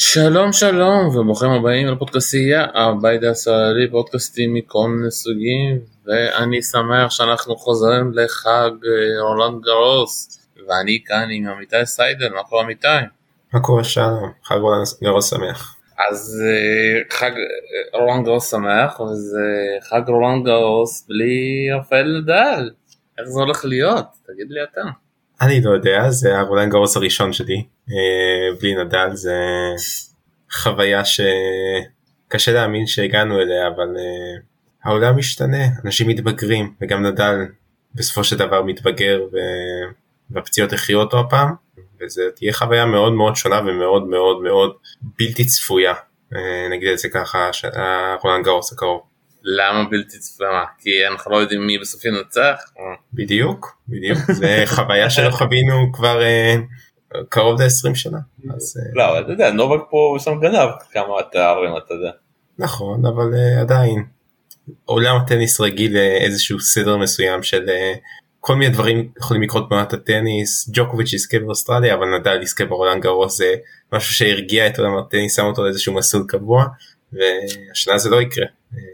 שלום שלום וברוכים הבאים לפודקאסייה הבית הישראלי פודקאסטים מכל מיני סוגים ואני שמח שאנחנו חוזרים לחג אה, רולנד גרוס ואני כאן עם עמיתי סיידל מה קורה עמיתי? מה קורה שלום חג רולנד גרוס שמח. אז אה, חג אה, רולנד גרוס שמח וזה חג רולנד גרוס בלי רפאל נדל איך זה הולך להיות תגיד לי אתה. אני לא יודע זה הרולנד גרוס הראשון שלי בלי נדל זה חוויה שקשה להאמין שהגענו אליה אבל העולם משתנה אנשים מתבגרים וגם נדל בסופו של דבר מתבגר והפציעות הכריעו אותו הפעם וזה תהיה חוויה מאוד מאוד שונה ומאוד מאוד מאוד בלתי צפויה נגיד את זה ככה רולנד גרוס הקרוב. למה בלתי צפויה? כי אנחנו לא יודעים מי בסוף ינצח? בדיוק בדיוק זה חוויה שלא חווינו כבר קרוב ל-20 שנה. לא אבל אתה יודע נובק פה ושם גנב כמה תארים אתה יודע. נכון אבל עדיין עולם הטניס רגיל לאיזשהו סדר מסוים של כל מיני דברים יכולים לקרות בעונת הטניס ג'וקוביץ' יזכה באוסטרליה אבל נדל יזכה ברולנד גרוס זה משהו שהרגיע את עולם הטניס שם אותו לאיזשהו מסלול קבוע והשנה זה לא יקרה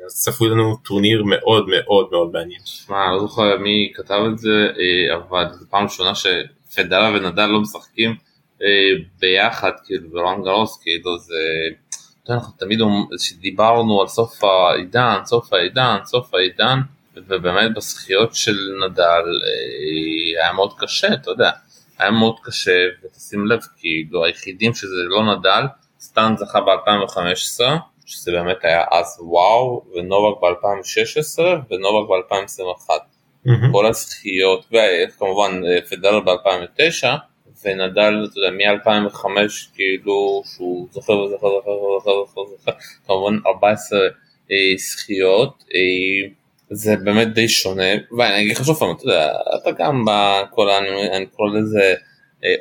אז צפוי לנו טורניר מאוד מאוד מאוד מעניין. מה לא זוכר מי כתב את זה אבל זו פעם ראשונה שפדרה ונדל לא משחקים ביחד כאילו ברולנד גרוס כאילו זה. אנחנו תמיד דיברנו על סוף העידן סוף העידן סוף העידן ובאמת בזכיות של נדל היה מאוד קשה אתה יודע היה מאוד קשה ותשים לב כאילו היחידים שזה לא נדל סטאן זכה ב2015 שזה באמת היה אז וואו ונובק ב2016 ונובק ב2021 mm-hmm. כל הזכיות וכמובן פדרר ב2009 ונדל אתה יודע מ-2005 כאילו שהוא זוכר וזוכר זוכר זוכר זוכר זוכר כמובן 14 זכיות זה באמת די שונה ואני אגיד לך שוב פעם אתה יודע אתה גם בכל אני קורא לזה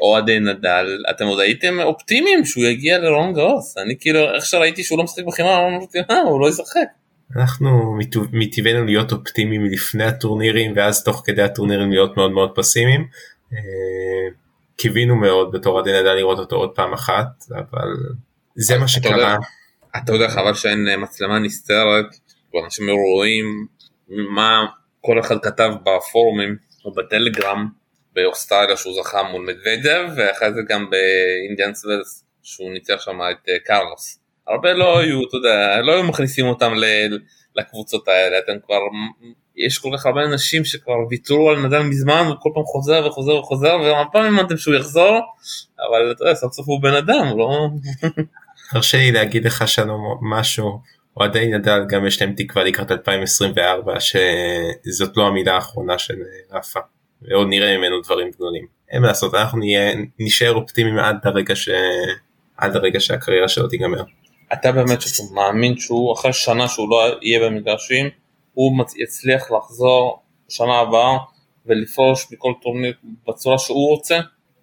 אוהדי נדל אתם עוד הייתם אופטימיים שהוא יגיע לרון גרוס אני כאילו איך שראיתי שהוא לא משחק בחינם אמרתי אה הוא לא ישחק. אנחנו מטבענו להיות אופטימיים לפני הטורנירים ואז תוך כדי הטורנירים להיות מאוד מאוד פסימיים. קיווינו מאוד בתור עדי נדל לראות אותו עוד פעם אחת אבל זה מה שקרה. אתה יודע חבל שאין מצלמה נסתרת ואנשים רואים מה כל אחד כתב בפורומים או בטלגרם באוסטרליה שהוא זכה מול מדוודב ואחרי זה גם באינדיאנס ולס שהוא ניצח שם את קרלוס. הרבה לא היו, אתה יודע, לא היו מכניסים אותם לקבוצות האלה, אתם כבר, יש כל כך הרבה אנשים שכבר ויתרו על נדל מזמן, הוא כל פעם חוזר וחוזר וחוזר, ומה פעם האמנתם שהוא יחזור, אבל אתה יודע, סוף סוף הוא בן אדם, לא... תרשה לי להגיד לך שלום משהו, אוהדי נדל גם יש להם תקווה לקראת 2024 שזאת לא המילה האחרונה של רפה ועוד נראה ממנו דברים גדולים. אין מה לעשות אנחנו נהיה נשאר אופטימיים עד הרגע ש... עד הרגע שהקריירה שלו תיגמר. אתה באמת מאמין שהוא אחרי שנה שהוא לא יהיה במגרשים הוא יצליח לחזור שנה הבאה ולפרוש מכל טורניר בצורה שהוא רוצה?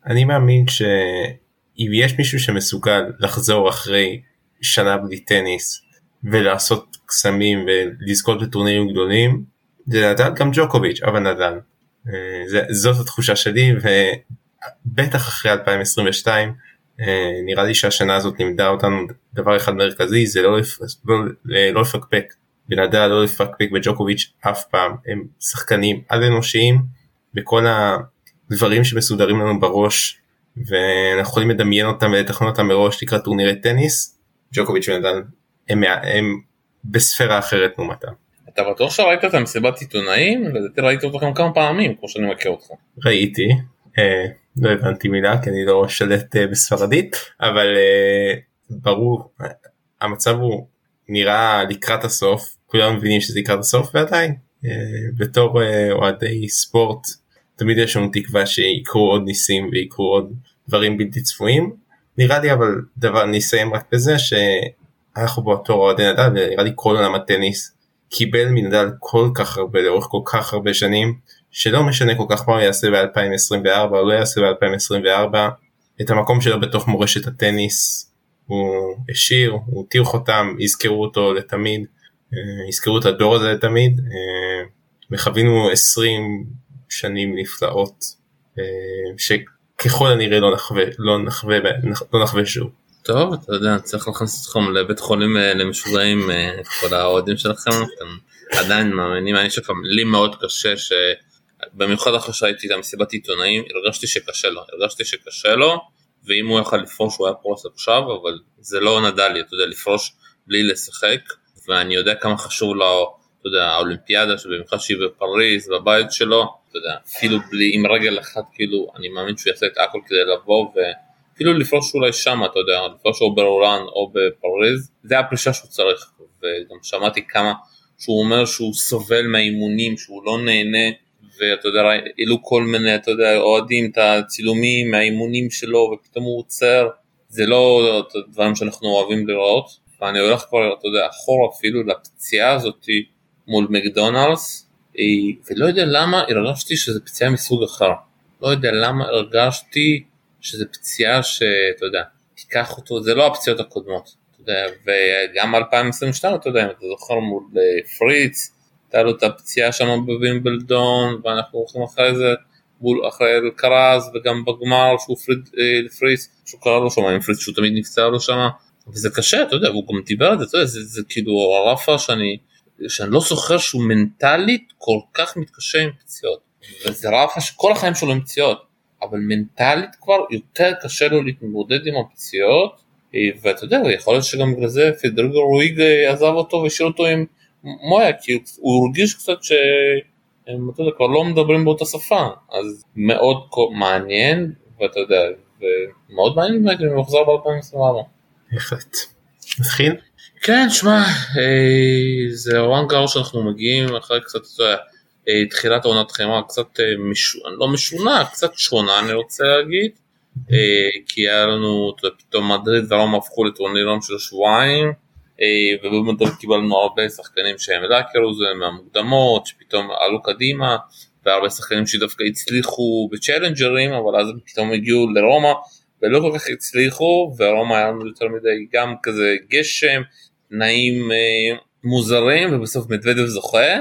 אני מאמין שאם יש מישהו שמסוגל לחזור אחרי שנה בלי טניס ולעשות קסמים ולזכות בטורנירים גדולים זה נדל גם ג'וקוביץ' אבל נדל. זאת התחושה שלי ובטח אחרי 2022 נראה לי שהשנה הזאת לימדה אותנו דבר אחד מרכזי זה לא, לא, לא לפקפק בנדל לא לפקפק בג'וקוביץ' אף פעם הם שחקנים על אנושיים וכל הדברים שמסודרים לנו בראש ואנחנו יכולים לדמיין אותם ולתכנן אותם מראש לקראת טורנירי טניס ג'וקוביץ' ונדל הם, הם בספירה אחרת לעומתם. אתה בטוח שראית את המסיבת עיתונאים? לדעתי ראיתי אותך גם כמה פעמים כמו שאני מכיר אותך. ראיתי, אה, לא הבנתי מילה כי אני לא שלט אה, בספרדית אבל אה, ברור המצב הוא נראה לקראת הסוף כולם מבינים שזה לקראת הסוף ועדיין אה, בתור אוהדי ספורט תמיד יש לנו תקווה שיקרו עוד ניסים ויקרו עוד דברים בלתי צפויים. נראה לי אבל דבר אני אסיים רק בזה ש... אנחנו בתור אוהדי נדל ונראה לי כל עולם הטניס קיבל מנדל כל כך הרבה לאורך כל כך הרבה שנים שלא משנה כל כך מה הוא יעשה ב-2024 או לא יעשה ב-2024 את המקום שלו בתוך מורשת הטניס הוא השאיר, הוא הותיר חותם, יזכרו אותו לתמיד, יזכרו את הדור הזה לתמיד וחווינו 20 שנים נפלאות שככל הנראה לא נחווה, לא נחווה, לא נחווה שוב. טוב, אתה יודע, צריך להכניס אתכם לבית חולים אה, למשוגעים, אה, כל האוהדים שלכם, אתם עדיין מאמינים, אני שוב לי מאוד קשה ש... במיוחד אחרי שהייתי את המסיבת עיתונאים, הרגשתי שקשה לו, הרגשתי שקשה לו, ואם הוא יכל לפרוש הוא היה פרוס עכשיו, אבל זה לא נדע לי, אתה יודע, לפרוש בלי לשחק, ואני יודע כמה חשוב לו, אתה יודע, האולימפיאדה, שבמיוחד שהיא בפריז, בבית שלו, אתה יודע, אפילו בלי, עם רגל אחת, כאילו, אני מאמין שהוא יעשה את הכל כדי לבוא, ואפילו לפרוש אולי שם, אתה יודע, לפרוש או ברולן או בפריז, זה הפרישה שהוא צריך, וגם שמעתי כמה שהוא אומר שהוא סובל מהאימונים, שהוא לא נהנה, ואתה יודע, העלו כל מיני, אתה יודע, אוהדים את הצילומים מהאימונים שלו, ופתאום הוא עוצר, זה לא דברים שאנחנו אוהבים לראות, ואני הולך כבר, אתה יודע, אחורה אפילו לפציעה הזאתי מול מקדונלדס, ולא יודע למה הרגשתי שזה פציעה מסוג אחר. לא יודע למה הרגשתי שזה פציעה שאתה יודע, תיקח אותו, זה לא הפציעות הקודמות. אתה יודע, וגם 2022 אתה יודע, אם אתה זוכר מול אה, פריץ, הייתה לו את הפציעה שם בווימבלדון, ואנחנו הולכים אחרי זה מול אחרי אלקרז, וגם בגמר שהוא פריד אה, לפריץ, שהוא קרא לו שם עם פריץ שהוא תמיד נפצע לו שם, וזה קשה, אתה יודע, והוא גם דיבר על זה, אתה יודע, זה, זה כאילו הרפה שאני, שאני לא זוכר שהוא מנטלית כל כך מתקשה עם פציעות, וזה רפה שכל החיים שלו עם פציעות, אבל מנטלית כבר יותר קשה לו להתמודד עם הפציעות, אה, ואתה יודע, יכול להיות שגם בגלל זה פדרגו רויג אה, עזב אותו והשאיר אותו עם מויה, כי הוא הרגיש קצת שהם, אתה יודע, כבר לא מדברים באותה שפה, אז מאוד מעניין, ואתה יודע, ומאוד מעניין באמת אם הוא יחזור ב-2024. בהחלט. נתחיל? כן, שמע, אה, זה רואן גאו שאנחנו מגיעים אחרי קצת, אתה יודע, אה, תחילת העונת חמר קצת אה, משונה, לא משונה, קצת שונה אני רוצה להגיד, כי היה לנו, אתה יודע, פתאום מדריד ורום הפכו לטורנירון של שבועיים, ובמדריד קיבלנו הרבה שחקנים שהם לאקרוז מהמוקדמות, שפתאום עלו קדימה, והרבה שחקנים שדווקא הצליחו בצ'לנג'רים, אבל אז פתאום הגיעו לרומא, ולא כל כך הצליחו, ורומא היה לנו יותר מדי גם כזה גשם, תנאים אה, מוזרים, ובסוף מדוודב זוכה.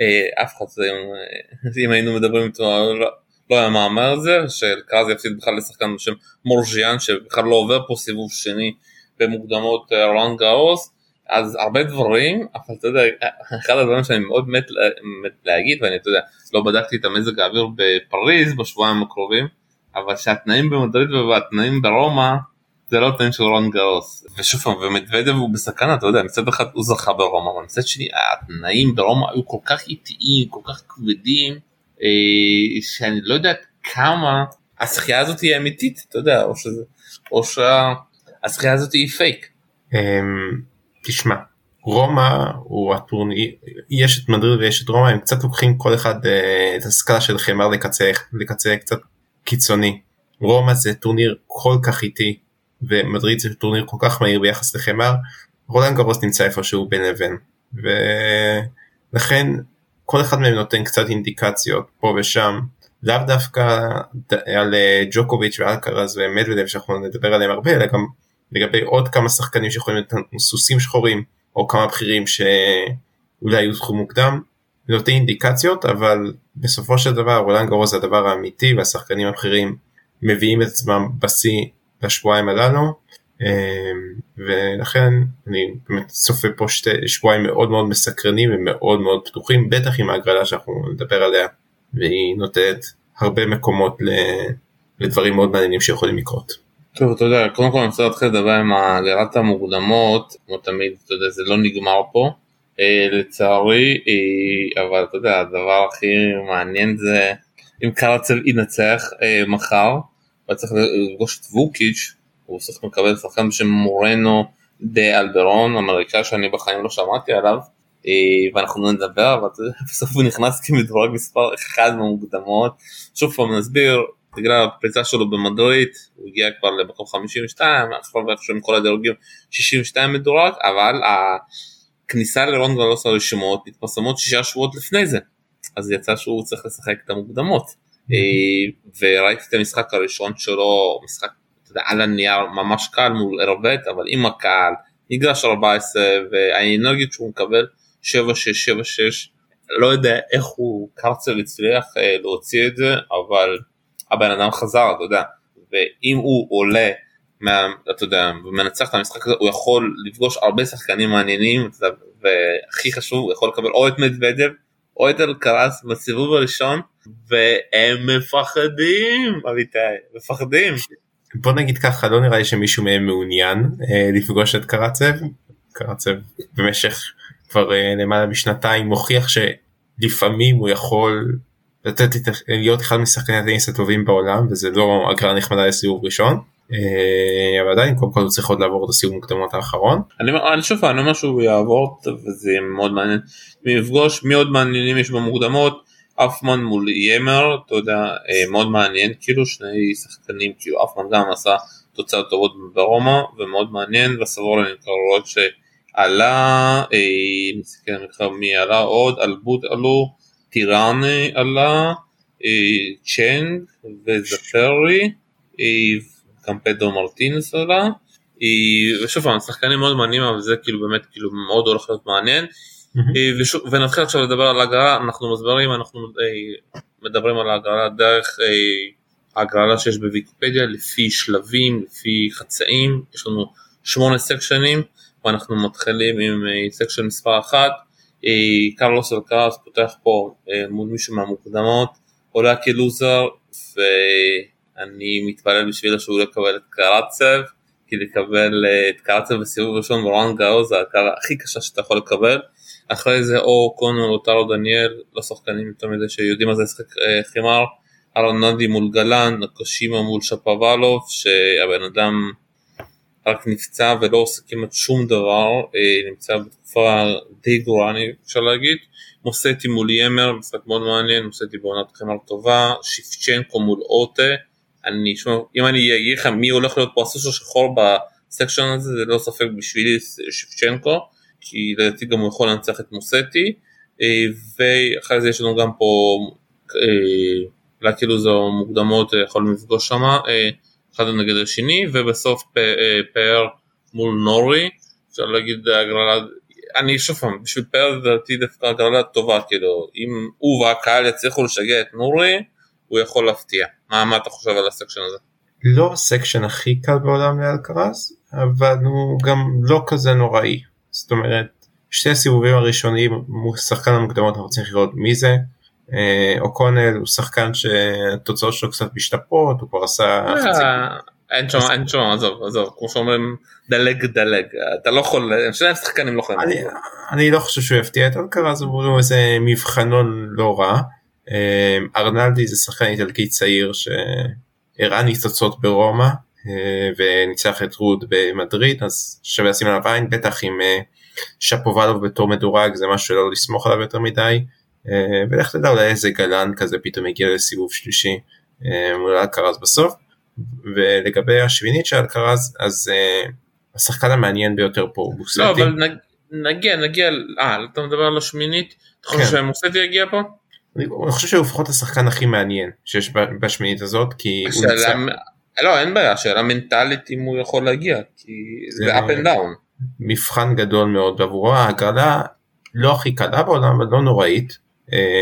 אה, אף אחד, אה, אם היינו מדברים איתו, לא, לא היה מאמר על זה, שקרז יפסיד בכלל לשחקן בשם מורז'יאן, שבכלל לא עובר פה סיבוב שני במוקדמות אה, רולנד גאוס. אז הרבה דברים, אבל אתה יודע, אחד הדברים שאני מאוד מת, מת להגיד, ואני, אתה יודע, לא בדקתי את המזג האוויר בפריז בשבועיים הקרובים, אבל שהתנאים במדריד והתנאים ברומא זה לא תנאים של רולאן גארוס ושוב פעם ומדוודב הוא בסכנה אתה יודע מצד אחד הוא זכה ברומא אבל מצד שני התנאים ברומא היו כל כך איטיים כל כך כבדים אה, שאני לא יודע כמה הזכייה הזאת היא אמיתית אתה יודע או שזה או שהזכייה הזאת היא פייק. תשמע רומא הוא הטורניר יש את מדריד ויש את רומא הם קצת לוקחים כל אחד אה, את הסקאלה של חמר לקצה לקצה קצת קיצוני. רומא זה טורניר כל כך איטי ומדריד זה טורניר כל כך מהיר ביחס לחמר. רולנד גרוס נמצא איפשהו בין לבין ולכן כל אחד מהם נותן קצת אינדיקציות פה ושם לאו דווקא על אה, ג'וקוביץ' ואלקרז ומדוודב שאנחנו נדבר עליהם הרבה אלא גם לגבי עוד כמה שחקנים שיכולים להיות סוסים שחורים או כמה בכירים שאולי יודחו מוקדם נותן אינדיקציות אבל בסופו של דבר רולנד גרוז זה הדבר האמיתי והשחקנים הבכירים מביאים את עצמם בשיא לשבועיים הללו אמ, ולכן אני באמת צופה פה שתי שבועיים מאוד מאוד מסקרנים ומאוד מאוד פתוחים בטח עם ההגרלה שאנחנו נדבר עליה והיא נותנת הרבה מקומות לדברים מאוד מעניינים שיכולים לקרות. טוב אתה יודע קודם כל אני רוצה להתחיל לדבר עם הגרלת המוקדמות כמו תמיד אתה יודע זה לא נגמר פה. אה, לצערי, אה, אבל אתה יודע, הדבר הכי מעניין זה אם קרצב ינצח אה, מחר, הוא צריך לפגוש את ווקיץ', הוא צריך לקבל שחקן בשם מורנו דה אלברון, אמריקאי שאני בחיים לא שמעתי עליו, ואנחנו נדבר, אבל בסוף הוא נכנס כמדורג מספר אחד במוקדמות, שוב פעם נסביר, בגלל הפריצה שלו במדריד, הוא הגיע כבר למקום 52, עכשיו איכשהו עם כל הדירוגים 62 מדורג, אבל כניסה לרון גלוס הרשימות מתפרסמות שישה שבועות לפני זה. אז יצא שהוא צריך לשחק את המוקדמות. mm-hmm. וראיתי את המשחק הראשון שלו משחק על הנייר ממש קל מול ערבט אבל עם הקהל מגרש 14 והאנרגיות שהוא מקבל 7-6 7-6 לא יודע איך הוא קרצר הצליח אה, להוציא את זה אבל הבן אדם חזר אתה יודע ואם הוא עולה מה, אתה יודע, ומנצח את המשחק הזה הוא יכול לפגוש הרבה שחקנים מעניינים והכי חשוב הוא יכול לקבל או את מדוודב או את אלקרס בסיבוב הראשון והם מפחדים אביתי מפחדים. בוא נגיד ככה לא נראה לי שמישהו מהם מעוניין אה, לפגוש את קרצב. קרצב במשך כבר אה, למעלה משנתיים מוכיח שלפעמים הוא יכול לתת להיות אחד משחקני הטניס הטובים בעולם וזה לא הגרלה נחמדה לסיבוב ראשון. אה, אבל עדיין קודם כל הוא צריך עוד לעבור את הסיבוב מוקדמות האחרון. אני שוב אני אומר שהוא יעבור וזה מאוד מעניין. מפגוש מי עוד מעניינים יש במוקדמות אפמן מול ימר אתה יודע אה, מאוד מעניין כאילו שני שחקנים כאילו אפמן גם עשה תוצאות טובות ברומא ומאוד מעניין וסבורלן קרוב שעלה אה, מסתכל מי עלה עוד אלבוט עלו טיראנה עלה צ'נג וזפרי גם פדרו מרטינס עלה ושוב פעם שחקנים מאוד מעניינים אבל זה כאילו באמת כאילו מאוד הולך להיות מעניין. ושוב, ונתחיל עכשיו לדבר על הגרלה אנחנו מסברים אנחנו מדברים על הגרלה דרך ההגרלה שיש בוויקיפדיה לפי שלבים לפי חצאים. יש לנו שמונה סקשנים ואנחנו מתחילים עם section מספר אחת קרלוס אלקרס פותח פה מול מישהו מהמוקדמות עולה כלוזר ואני מתפלל בשבילו שהוא לא יקבל את קרצב כי לקבל את קרצב בסיבוב ראשון ברולאן גארו זה ההגרלה הכי קשה שאתה יכול לקבל. אחרי זה או קונור או טארו דניאל לא שחקנים יותר מדי שיודעים מה זה לשחק חימר. אלון נדי מול גלן נקושימה מול שפוואלוב שהבן אדם רק נפצע ולא עושה כמעט שום דבר נמצא בתקופה די גרועה אפשר להגיד. מוסטי מול ימר משחק מאוד מעניין מוסטי בעונת חימר טובה שיפצ'נקו מול אוטה. אני שומע אם אני אגיד לך מי הולך להיות פה הסוס השחור בסקשן הזה זה לא ספק בשבילי שיפצ'נקו כי לדעתי גם הוא יכול לנצח את מוסטי. ואחרי זה יש לנו גם פה לקילוזו מוקדמות יכולים לפגוש שם אחד נגד השני ובסוף פאר מול נורי. אפשר להגיד הגרלה אני שוב פעם בשביל פאר לדעתי דווקא הגרלה טובה כאילו אם הוא והקהל יצליחו לשגע את נורי הוא יכול להפתיע. מה, מה אתה חושב על הסקשן הזה? לא הסקשן הכי קל בעולם לאלקרז אבל הוא גם לא כזה נוראי. זאת אומרת שתי הסיבובים הראשונים שחקן המוקדמות אנחנו צריכים לראות מי זה אוקונל הוא שחקן שהתוצאות שלו קצת משתפרות הוא כבר עשה אין שם אין שם עזוב עזוב כמו שאומרים דלג דלג. אתה לא יכול שני השחקנים לא יכולים אני לא חושב שהוא יפתיע את אלקרז אבל הוא איזה מבחנון לא רע. ארנלדי זה שחקן איטלקי צעיר שהראה ניצוצות ברומא וניצח את רוד במדריד אז שווה לשים עליו עין בטח עם שפובלוב בתור מדורג זה משהו שלא לסמוך עליו יותר מדי ולך תדע אולי איזה גלן כזה פתאום הגיע לסיבוב שלישי מול אלקרז בסוף ולגבי השמינית של אלקרז אז השחקן המעניין ביותר פה הוא מוסטי. לא אבל נגיע נגיע אה אתה מדבר על השמינית אתה חושב כן. שמוסטי יגיע פה? אני חושב שהוא לפחות השחקן הכי מעניין שיש בשמינית הזאת כי הוא נמצא... לא אין בעיה שאלה מנטלית אם הוא יכול להגיע כי זה up and down. מבחן גדול מאוד עבורו ההגרלה לא הכי קלה בעולם אבל לא נוראית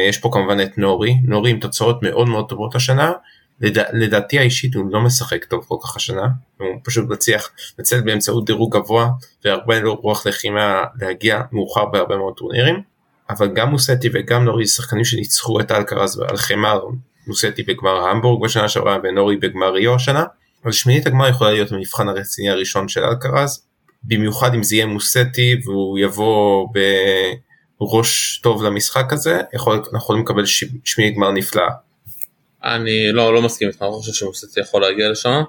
יש פה כמובן את נורי. נורי עם תוצאות מאוד מאוד טובות השנה. לדע, לדעתי האישית הוא לא משחק טוב כל כך השנה. הוא פשוט מצליח לצאת באמצעות דירוג גבוה והרבה לא רוח לחימה להגיע מאוחר בהרבה מאוד טורנירים. אבל גם מוסטי וגם נורי שחקנים שניצחו את אלקרז על חמר. מוסטי בגמר המבורג בשנה שעברה ונורי בגמר ריו השנה. אבל שמינית הגמר יכולה להיות המבחן הרציני הראשון של אלקרז במיוחד אם זה יהיה מוסטי והוא יבוא בראש טוב למשחק הזה יכול, אנחנו יכולים לקבל שמינית גמר נפלאה. אני לא, לא מסכים איתך, אני חושב שמוסטי יכול להגיע לשם.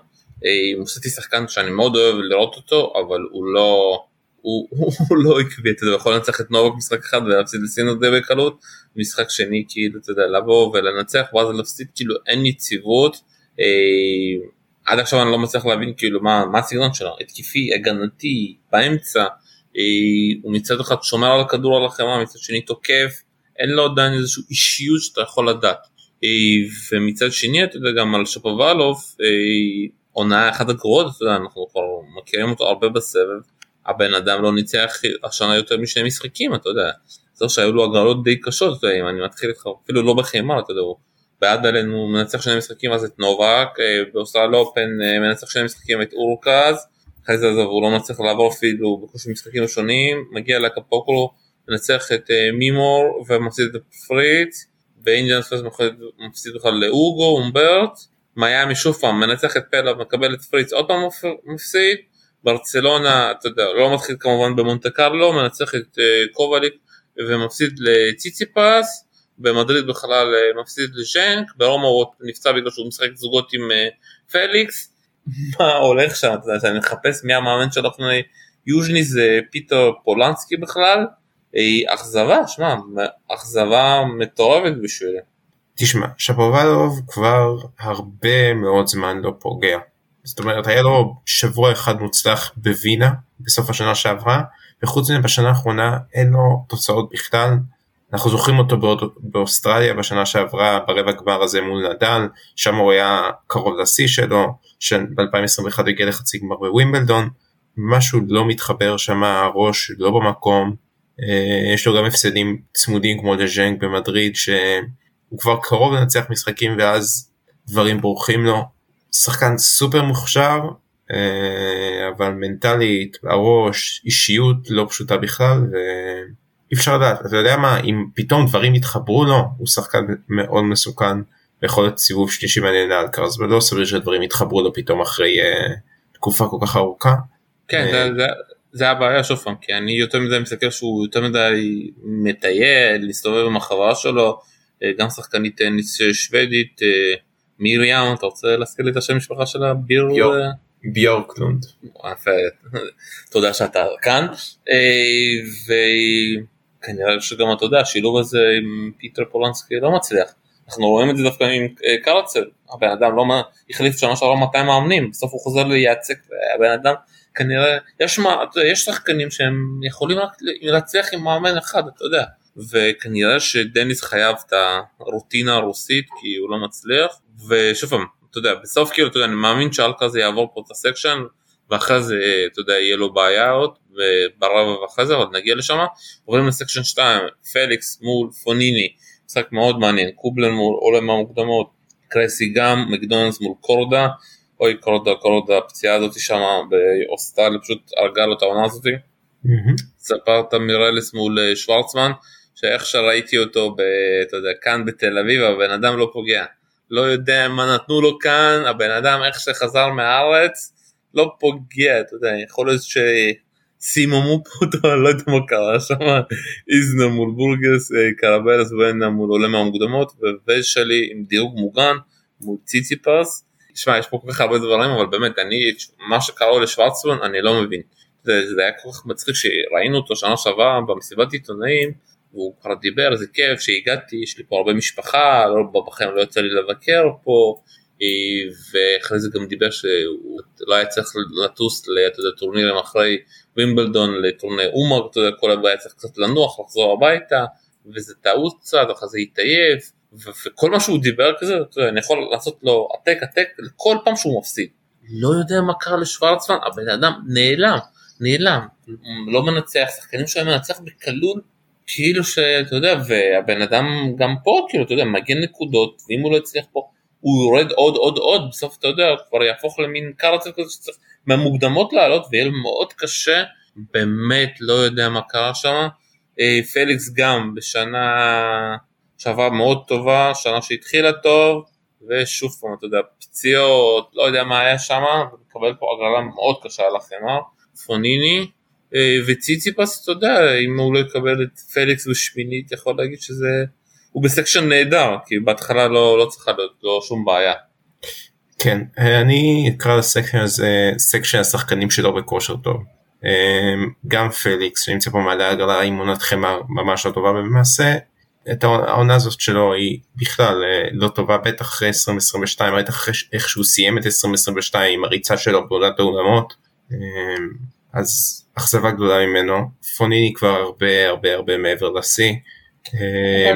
מוסטי שחקן שאני מאוד אוהב לראות אותו, אבל הוא לא, הוא, הוא, הוא לא עקבי, אתה יודע, יכול לנצח את נובק משחק אחד ולהפסיד לסינו די בקלות, משחק שני כאילו, אתה יודע, לבוא ולנצח ואז להפסיד, כאילו אין יציבות. אה, עד עכשיו אני לא מצליח להבין כאילו מה, מה הסגנון שלו, התקפי, הגנתי, באמצע, אה, הוא מצד אחד שומר על הכדור על החמרה, מצד שני תוקף, אין לו עדיין איזושהי אישיות שאתה יכול לדעת. ומצד שני אתה יודע גם על שפובלוב עונה אחת הגרועות אתה יודע אנחנו כבר מכירים אותו הרבה בסבב הבן אדם לא ניצח השנה יותר משני משחקים אתה יודע. זהו שהיו לו הגרלות די קשות אתה יודע, אם אני מתחיל איתך אפילו לא בחימה אתה יודע הוא בעד עלינו מנצח שני משחקים אז את נובק, באוסטרליה אופן מנצח שני משחקים את אורקאז, אחרי זה עזוב הוא לא מצליח לעבור אפילו בקושי משחקים ראשונים, מגיע לקפוקולו, מנצח את דה מינור ומפסיד את פריץ, באינג'נס מפסיד בכלל לאוגו, אומברט, מיאמי שוב פעם מנצח את פלה מקבל את פריץ עוד פעם מפסיד, ברצלונה אתה יודע לא מתחיל כמובן במונטה קרלו מנצח את קובאליק ומפסיד לציציפס במדריד בכלל מפסיד לז'אנג ברומא הוא נפצע בגלל שהוא משחק זוגות עם פליקס מה הולך שם אתה יודע אני מחפש מי המאמן של לפני יוז'ני זה פיטר פולנסקי בכלל אכזבה שמע אכזבה מטורפת בשבילי. תשמע שפובלוב כבר הרבה מאוד זמן לא פוגע. זאת אומרת היה לו שבוע אחד מוצלח בווינה בסוף השנה שעברה וחוץ מזה בשנה האחרונה אין לו תוצאות בכלל. אנחנו זוכרים אותו באוסטרליה בשנה שעברה ברבע גמר הזה מול נדל שם הוא היה קרוב לשיא שלו שב-2021 הגיע לחצי גמר בווימבלדון משהו לא מתחבר שם הראש לא במקום אה, יש לו גם הפסדים צמודים כמו לז'נק במדריד שהוא כבר קרוב לנצח משחקים ואז דברים בורחים לו. שחקן סופר מוכשר אה, אבל מנטלית הראש אישיות לא פשוטה בכלל ואי אפשר לדעת אתה יודע מה אם פתאום דברים יתחברו לו הוא שחקן מאוד מסוכן ויכול להיות סיבוב שלישי מעניין לאלקרס ולא סביר שדברים יתחברו לו פתאום אחרי uh, תקופה כל כך ארוכה. כן, זה, זה, זה הבעיה שוב פעם כי אני יותר מדי מסתכל שהוא יותר מדי מטייל להסתובב עם החברה שלו אה, גם שחקנית טניס שוודית אה, מיריאם אתה רוצה להזכיר לי את השם משפחה שלה ביר אה? ביורקלונד תודה שאתה כאן וכנראה שגם אתה יודע השילוב הזה עם פיטר פולנסקי לא מצליח. אנחנו רואים את זה דווקא עם קרצל. הבן אדם לא החליף שנה שעברה 200 מאמנים בסוף הוא חוזר לייצק והבן אדם. כנראה יש מה יש שחקנים שהם יכולים רק להצליח עם מאמן אחד אתה יודע. וכנראה שדניס חייב את הרוטינה הרוסית כי הוא לא מצליח. ושוב פעם אתה יודע בסוף כאילו אתה יודע אני מאמין שאלקה זה יעבור פה את הסקשן ואחרי זה אתה יודע יהיה לו בעיה עוד ברבע ואחרי זה עוד נגיע לשם עוברים לסקשן 2 פליקס מול פוניני משחק מאוד מעניין קובלן מול עולם המוקדמות קרסי גם מקדונלדס מול קורדה אוי קורדה קורדה הפציעה הזאת שם באוסטרליה פשוט הרגה לו את העונה הזאת. ספרת מירלס מול אה, שוורצמן שאיך שראיתי אותו ב, אתה יודע, כאן בתל אביב הבן אדם לא פוגע. לא יודע מה נתנו לו כאן הבן אדם איך שחזר מהארץ לא פוגע אתה יודע יכול להיות שסיממו פה אותו לא יודע מה קרה שם איזנה מול בורגס אה, קרבלס ואינה מול עולם המוקדמות ושלי עם דירוג מוגן מול ציציפס תשמע יש פה כל כך הרבה דברים אבל באמת אני מה שקרה לשוורצמן אני לא מבין. זה, זה היה כל כך מצחיק שראינו אותו שנה שעברה במסיבת עיתונאים והוא כבר דיבר איזה כיף שהגעתי יש לי פה הרבה משפחה לא בחיים לא יצא לי לבקר פה ואחרי זה גם דיבר שהוא לא היה צריך לטוס לטורנירים אחרי וימבלדון לטורניר אומר אתה יודע כל הבעיה היה צריך קצת לנוח לחזור הביתה וזה טעות קצת אחרי זה התעייף וכל מה שהוא דיבר כזה, אתה יודע, אני יכול לעשות לו עתק עתק כל פעם שהוא מפסיד. לא יודע מה קרה לשוורצמן, הבן אדם נעלם, נעלם, לא מנצח, שחקנים שלהם מנצח בקלות, כאילו שאתה יודע, והבן אדם גם פה, כאילו, אתה יודע, מגן נקודות, ואם הוא לא יצליח פה, הוא יורד עוד עוד עוד, בסוף אתה יודע, הוא כבר יהפוך למין קרצל כזה שצריך מהמוקדמות לעלות, ויהיה לו מאוד קשה, באמת לא יודע מה קרה שם. אה, פליקס גם בשנה שעברה מאוד טובה, שנה שהתחילה טוב, ושוב פעם, אתה יודע, פציעות, לא יודע מה היה שם, מקבל פה הגרלה מאוד קשה על החמר, פוניני, אה, וציציפס, אתה יודע, אם הוא לא יקבל את פליקס בשמינית, יכול להגיד שזה, הוא ב section נהדר, כי בהתחלה לא, לא צריכה להיות לו שום בעיה. כן, אה, אני אקרא ל section הזה section השחקנים שלא בכושר טוב. אה, גם פליקס שנמצא פה מעלה הגרלה עם עונת חמר ממש לא טובה ולמעשה את העונה הזאת שלו היא בכלל אה, לא טובה בטח אחרי 2022 ראית אחרי איך שהוא סיים את 2022 עם הריצה שלו בעונת האולמות אה, אז אכזבה גדולה ממנו פוניני כבר הרבה הרבה הרבה מעבר לשיא. אה,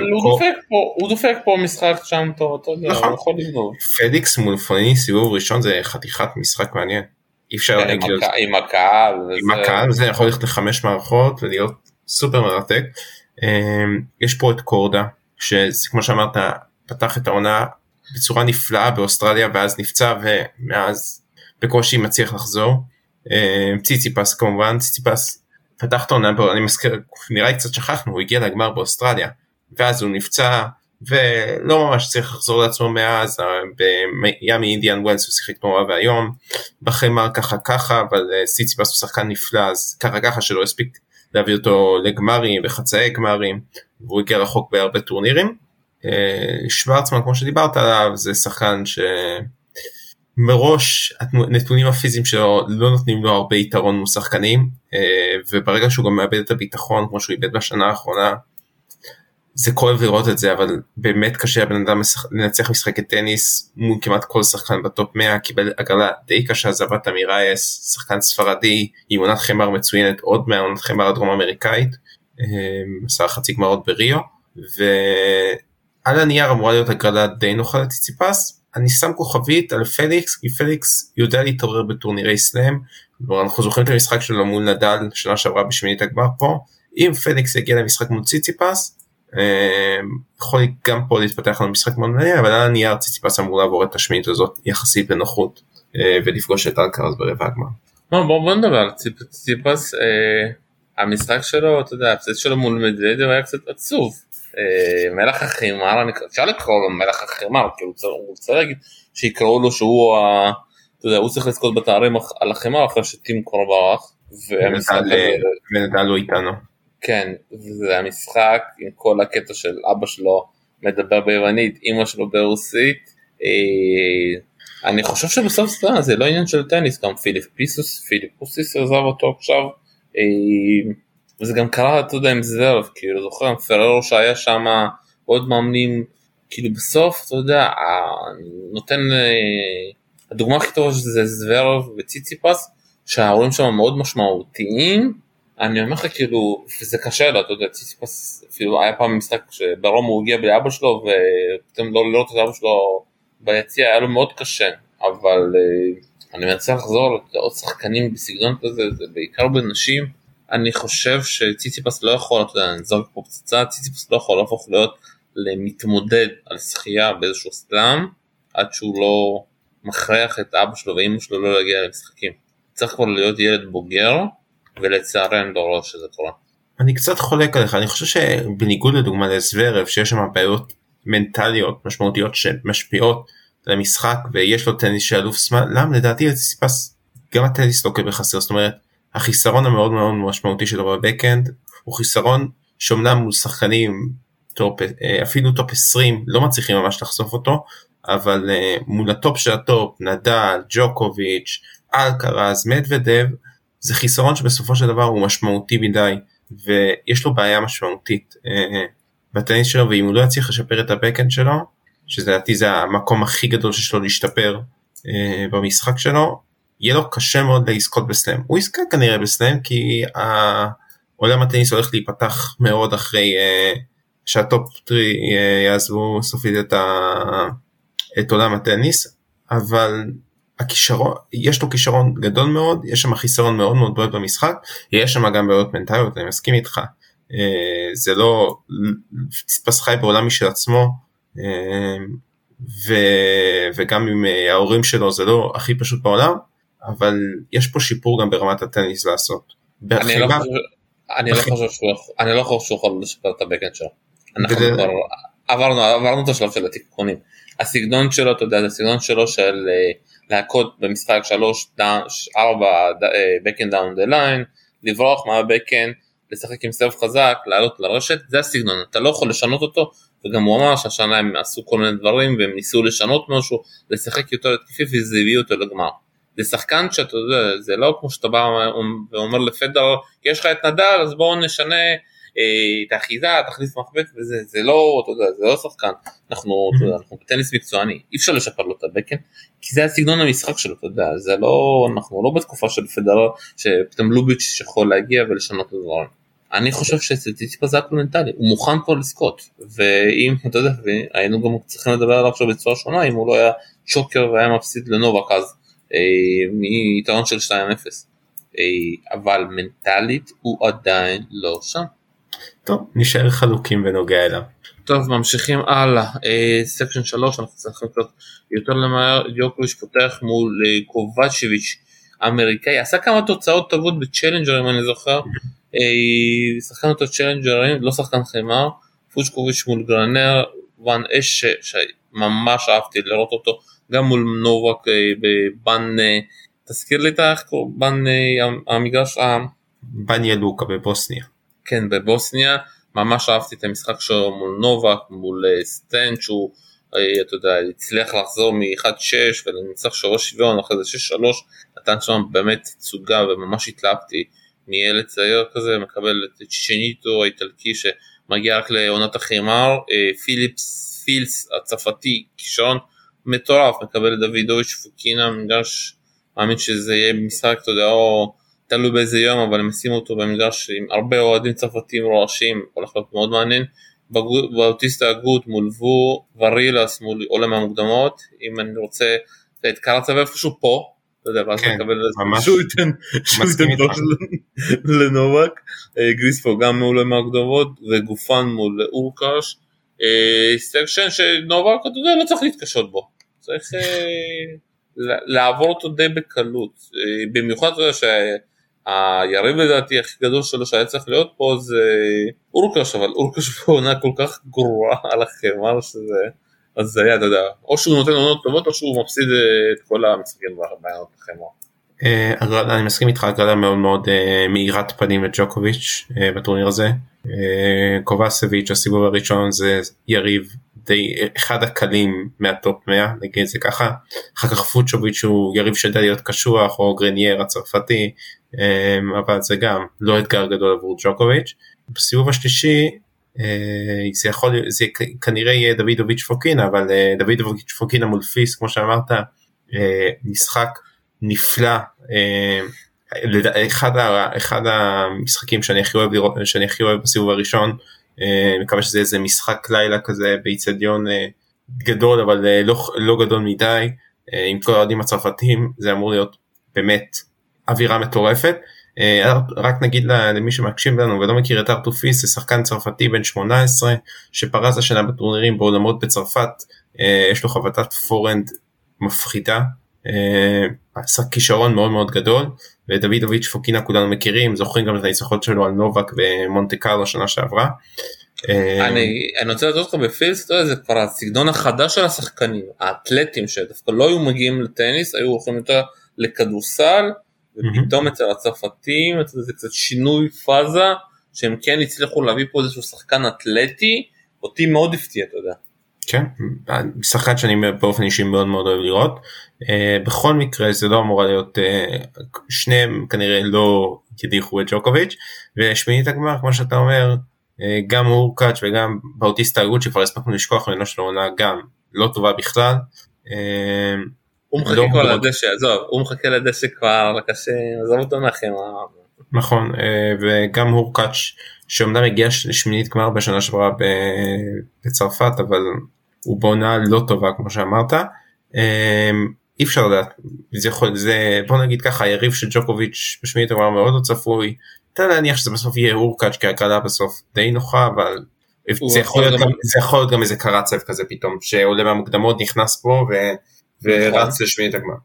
הוא דופק פה משחק שם טוב אתה יודע הוא נכון. יכול לגנוב. פדיקס מול פוניני סיבוב ראשון זה חתיכת משחק מעניין. אי אפשר כן, עם הקהל עם הקהל זה יכול ללכת לחמש מערכות ולהיות סופר מרתק. אמ, יש פה את קורדה שכמו שאמרת פתח את העונה בצורה נפלאה באוסטרליה ואז נפצע ומאז בקושי מצליח לחזור. אה, ציציפס כמובן ציציפס פתח את העונה אני מזכיר נראה לי קצת שכחנו הוא הגיע לגמר באוסטרליה ואז הוא נפצע ולא ממש צריך לחזור לעצמו מאז בימי אינדיאן ווילס הוא שיחק נורא ואיום בחמר ככה ככה אבל אה, ציציפס הוא שחקן נפלא אז ככה ככה שלא הספיק להביא אותו לגמרים וחצאי גמרים והוא הגיע רחוק בהרבה טורנירים. אה, שוורצמן כמו שדיברת עליו זה שחקן שמראש הנתונים הפיזיים שלו לא נותנים לו הרבה יתרון מול שחקנים אה, וברגע שהוא גם מאבד את הביטחון כמו שהוא איבד בשנה האחרונה זה כואב לראות את זה אבל באמת קשה לבן אדם לנצח משחקי טניס מול כמעט כל שחקן בטופ 100 קיבל הגרלה די קשה זבת אמירייס שחקן ספרדי עם עונת חמר מצוינת עוד מהעונת חמר הדרום אמריקאית אה, עשה חצי גמרות בריו ועל הנייר אמורה להיות הגרלה די נוחה לציציפס. אני שם כוכבית על פליקס כי פליקס יודע להתעורר בטורנירי סלאם אנחנו זוכרים את המשחק שלו מול נדל שנה שעברה בשמינית הגמר פה אם פליקס יגיע למשחק מול ציציפס אמ, יכול גם פה להתפתח לנו משחק מאוד מעניין אבל על הנייר ציציפס אמור לעבור את השמינית הזאת יחסית בנוחות אה, ולפגוש את אלקרז ברבע הגמר. בוא, בוא נדבר על ציציפס אה, המשחק שלו אתה יודע הפסד שלו מול מדוודב היה קצת עצוב אה, מלך החימר אפשר לקרוא לו מלך החימר כי הוא רוצה להגיד שיקראו לו שהוא ה... אתה יודע, הוא צריך לזכות בתארים על החימר אחרי שטים כבר ברח. ונדל לא איתנו. כן, זה המשחק עם כל הקטע של אבא שלו מדבר ביוונית, אימא שלו ברוסית. אה, אני חושב שבסוף זה, זה לא עניין של טניס, גם פיליפ פיסוס, פיליפ פוסיס עזב אותו עכשיו. אה, וזה גם קרה, אתה יודע, עם זוורב, כאילו, זוכר, פררו שהיה שם, עוד מאמנים, כאילו בסוף, אתה יודע, נותן, אה, הדוגמה הכי טובה שזה זוורב וציציפס, שההורים שם מאוד משמעותיים, אני אומר לך כאילו, וזה קשה לו, אתה יודע, ציציפס, אפילו היה פעם משחק שברום הוא הגיע בלי אבא שלו ופתאום לא לראות את אבא שלו ביציע, היה לו מאוד קשה, אבל אה, אני מנסה לחזור לעוד שחקנים בסגנון כזה, זה בעיקר בנשים, אני חושב שציציפס לא יכול, אתה יודע, אני זורק פה פצצה, ציציפס לא יכול להפוך להיות למתמודד על שחייה באיזשהו סלאם, עד שהוא לא מכריח את אבא שלו ואימא שלו לא להגיע למשחקים. צריך כבר להיות ילד בוגר ולצערנו לא רואה שזה קורה. אני קצת חולק עליך אני חושב שבניגוד לדוגמה לזוורב שיש שם בעיות מנטליות משמעותיות שמשפיעות על המשחק ויש לו טניס של אלוף זמן למה לדעתי לציפס גם הטניס לוקה בחסר זאת אומרת החיסרון המאוד מאוד משמעותי שלו בבקאנד הוא חיסרון שאומנם מול שחקנים טופ אה, אפילו טופ 20 לא מצליחים ממש לחשוף אותו אבל אה, מול הטופ של הטופ נדל ג'וקוביץ' אלקרז מדוודב זה חיסרון שבסופו של דבר הוא משמעותי מדי ויש לו בעיה משמעותית אה, בטניס שלו ואם הוא לא יצליח לשפר את הבקאנד שלו שזה לדעתי זה המקום הכי גדול שיש לו להשתפר אה, במשחק שלו יהיה לו קשה מאוד לזכות בסלאם. הוא יזכה כנראה בסלאם כי עולם הטניס הולך להיפתח מאוד אחרי אה, שה top three יעזבו סופית את, ה, את עולם הטניס אבל הכישרון יש לו כישרון גדול מאוד יש שם חיסרון מאוד מאוד בועט במשחק יש שם גם בעיות מנטליות אני מסכים איתך אה, זה לא ציציפס חי בעולם משל עצמו אה, ו, וגם עם אה, ההורים שלו זה לא הכי פשוט בעולם אבל יש פה שיפור גם ברמת הטניס לעשות. אני לא, חושב, אני, לא חושב שהוא, אני לא חושב שהוא יכול לשפר את הבקאנד שלו. אנחנו כבר עברנו, עברנו את השלב של התיקונים. הסגנון שלו, אתה יודע, זה הסגנון שלו של להכות במשחק 3-4 בקאנד down the line, לברוח מהבקאנד, לשחק עם serve חזק, לעלות לרשת, זה הסגנון, אתה לא יכול לשנות אותו, וגם הוא אמר שהשנה הם עשו כל מיני דברים והם ניסו לשנות משהו, לשחק יותר התקפי וזה הביא אותו לגמר. זה שחקן שאתה יודע, זה לא כמו שאתה בא ואומר לפדר, יש לך את נדל אז בואו נשנה אה, את האחיזה, תכניס מחבט וזה, זה לא, אתה יודע, זה לא שחקן, אנחנו, אתה יודע, אנחנו בטניס מקצועני, אי אפשר לשפר לו את הבקן, כי זה הסגנון המשחק שלו, אתה יודע, זה לא, אנחנו לא בתקופה של פדרר, שפתאום לוביץ' יכול להגיע ולשנות את הדברים. אני חושב שציציפה זה הכל מנטלי, הוא מוכן כבר לזכות, ואם, אתה יודע, היינו גם צריכים לדבר עליו עכשיו בצורה שונה, אם הוא לא היה שוקר והיה מפסיד לנובק אז, אה, מיתרון של 2-0. אה, אבל מנטלית הוא עדיין לא שם. טוב, נשאר חלוקים בנוגע אליו. טוב ממשיכים הלאה. section 3 אנחנו צריכים לקרוא יותר למהר. דיוקוביץ' פותח מול אה, קובצ'ביץ' אמריקאי עשה כמה תוצאות טובות בצ'לנג'רים אני זוכר. אה, שחקן אותו צ'לנג'רים לא שחקן חמר פוצ'קוביץ' מול גרנר וואן אש שממש אהבתי לראות אותו גם מול נובק אה, בבן תזכיר לי את איך קוראים? בן המגרש בניה לוקה בבוסניה. כן בבוסניה ממש אהבתי את המשחק שלו מול נובק, מול אה, סטנט שהוא, אה, אתה יודע, הצליח לחזור מ-1-6 ולניצח שלוש שוויון, אחרי זה 6-3, נתן שם באמת תצוגה וממש התלהבתי מילד צעיר כזה, מקבל את צ'צ'ניטו האיטלקי שמגיע רק לעונת החימר, אה, פיליפס פילס הצרפתי, קישון מטורף, מקבל את דוידוביץ' פוקינה, מגרש, מאמין שזה יהיה משחק, אתה יודע, או תלוי באיזה יום אבל הם ישימו אותו במגרש עם הרבה אוהדים צרפתים רועשים הולך להיות מאוד מעניין. באוטיסטה הגות מול וו ורילס מול עולם המוקדמות אם אני רוצה את קרצב איפשהו פה. אתה יודע, ואז כן, נקבל. שהוא ייתן שהוא ייתן לנובק, אה, גריספו גם מול עולם המוקדמות וגופן מול אורקש, אה, סקשן שנובק אתה יודע לא צריך להתקשות בו, צריך אה, לעבור אותו די בקלות, אה, במיוחד אתה יודע שהיריב לדעתי הכי גדול שלו שהיה צריך להיות פה זה אורקש, אבל אורקש בעונה כל כך גרועה על החמר שזה, אז זה היה, אתה יודע, או שהוא נותן עונות טובות או שהוא מפסיד אה, את כל המשחקים בעונות החמר. אה, אני מסכים איתך הגרלה מאוד מאוד אה, מאירת פנים לג'וקוביץ' בטורניר הזה. קובצ'ביץ' הסיבוב הראשון זה יריב די אחד הקלים מהטופ 100 נגיד זה ככה. אחר כך פוצ'וביץ' הוא יריב שיודע להיות קשוח או גרנייר הצרפתי אבל זה גם לא אתגר גדול עבור ג'וקוביץ'. בסיבוב השלישי אה, זה יכול זה כנראה יהיה דוידוביץ' פוקינה אבל אה, דוידוביץ' פוקינה מול פיס כמו שאמרת אה, משחק נפלא אחד, אחד המשחקים שאני הכי אוהב שאני הכי אוהב בסיבוב הראשון מקווה שזה איזה משחק לילה כזה באיצטדיון גדול אבל לא, לא גדול מדי עם כל האוהדים הצרפתים זה אמור להיות באמת אווירה מטורפת. אה, רק נגיד למי שמקשיב לנו ולא מכיר את ארטופיס זה שחקן צרפתי בן 18 שפרס השנה בטורנירים בעולמות בצרפת אה, יש לו חבטת פורנד מפחידה אה, עשה כישרון מאוד מאוד גדול ודוידוביץ' פוקינה כולנו מכירים זוכרים גם את הניצחון שלו על נובק ומונטה קרלו שנה שעברה. אני, רוצה לדעת אותך בפילס, זה כבר הסגנון החדש של השחקנים, האתלטים שדווקא לא היו מגיעים לטניס, היו הולכים יותר לכדורסל, ופתאום אצל הצרפתים זה קצת שינוי פאזה, שהם כן הצליחו להביא פה איזשהו שחקן אתלטי, אותי מאוד הפתיע, אתה יודע. כן, שחקן שאני באופן אישי מאוד מאוד אוהב לראות. Uh, בכל מקרה זה לא אמורה להיות, uh, שניהם כנראה לא ידיחו את ג'וקוביץ' ושמינית הגמר כמו שאתה אומר, uh, גם אורקאץ' וגם באוטיסטה הגות שכבר הספקנו לשכוח ממנו של העונה גם לא טובה בכלל. הוא מחכה כבר. לדשא, עזוב, הוא מחכה לדשא כבר, קשה, עזוב אותו מהחמר. נכון uh, וגם אורקאץ' שאומנם הגיע לשמינית גמר בשנה שעברה בצרפת אבל הוא בעונה לא טובה כמו שאמרת. Um, אי אפשר לדעת זה יכול זה בוא נגיד ככה היריב של ג'וקוביץ' בשמינית הגמר מאוד לא צפוי. אתה להניח שזה בסוף יהיה אורקאץ' כי ההקלה בסוף די נוחה אבל זה יכול גם- גם, זה יכול להיות גם איזה קרצב כזה פתאום שעולה מהמוקדמות נכנס פה ורץ לשמינית הגמר.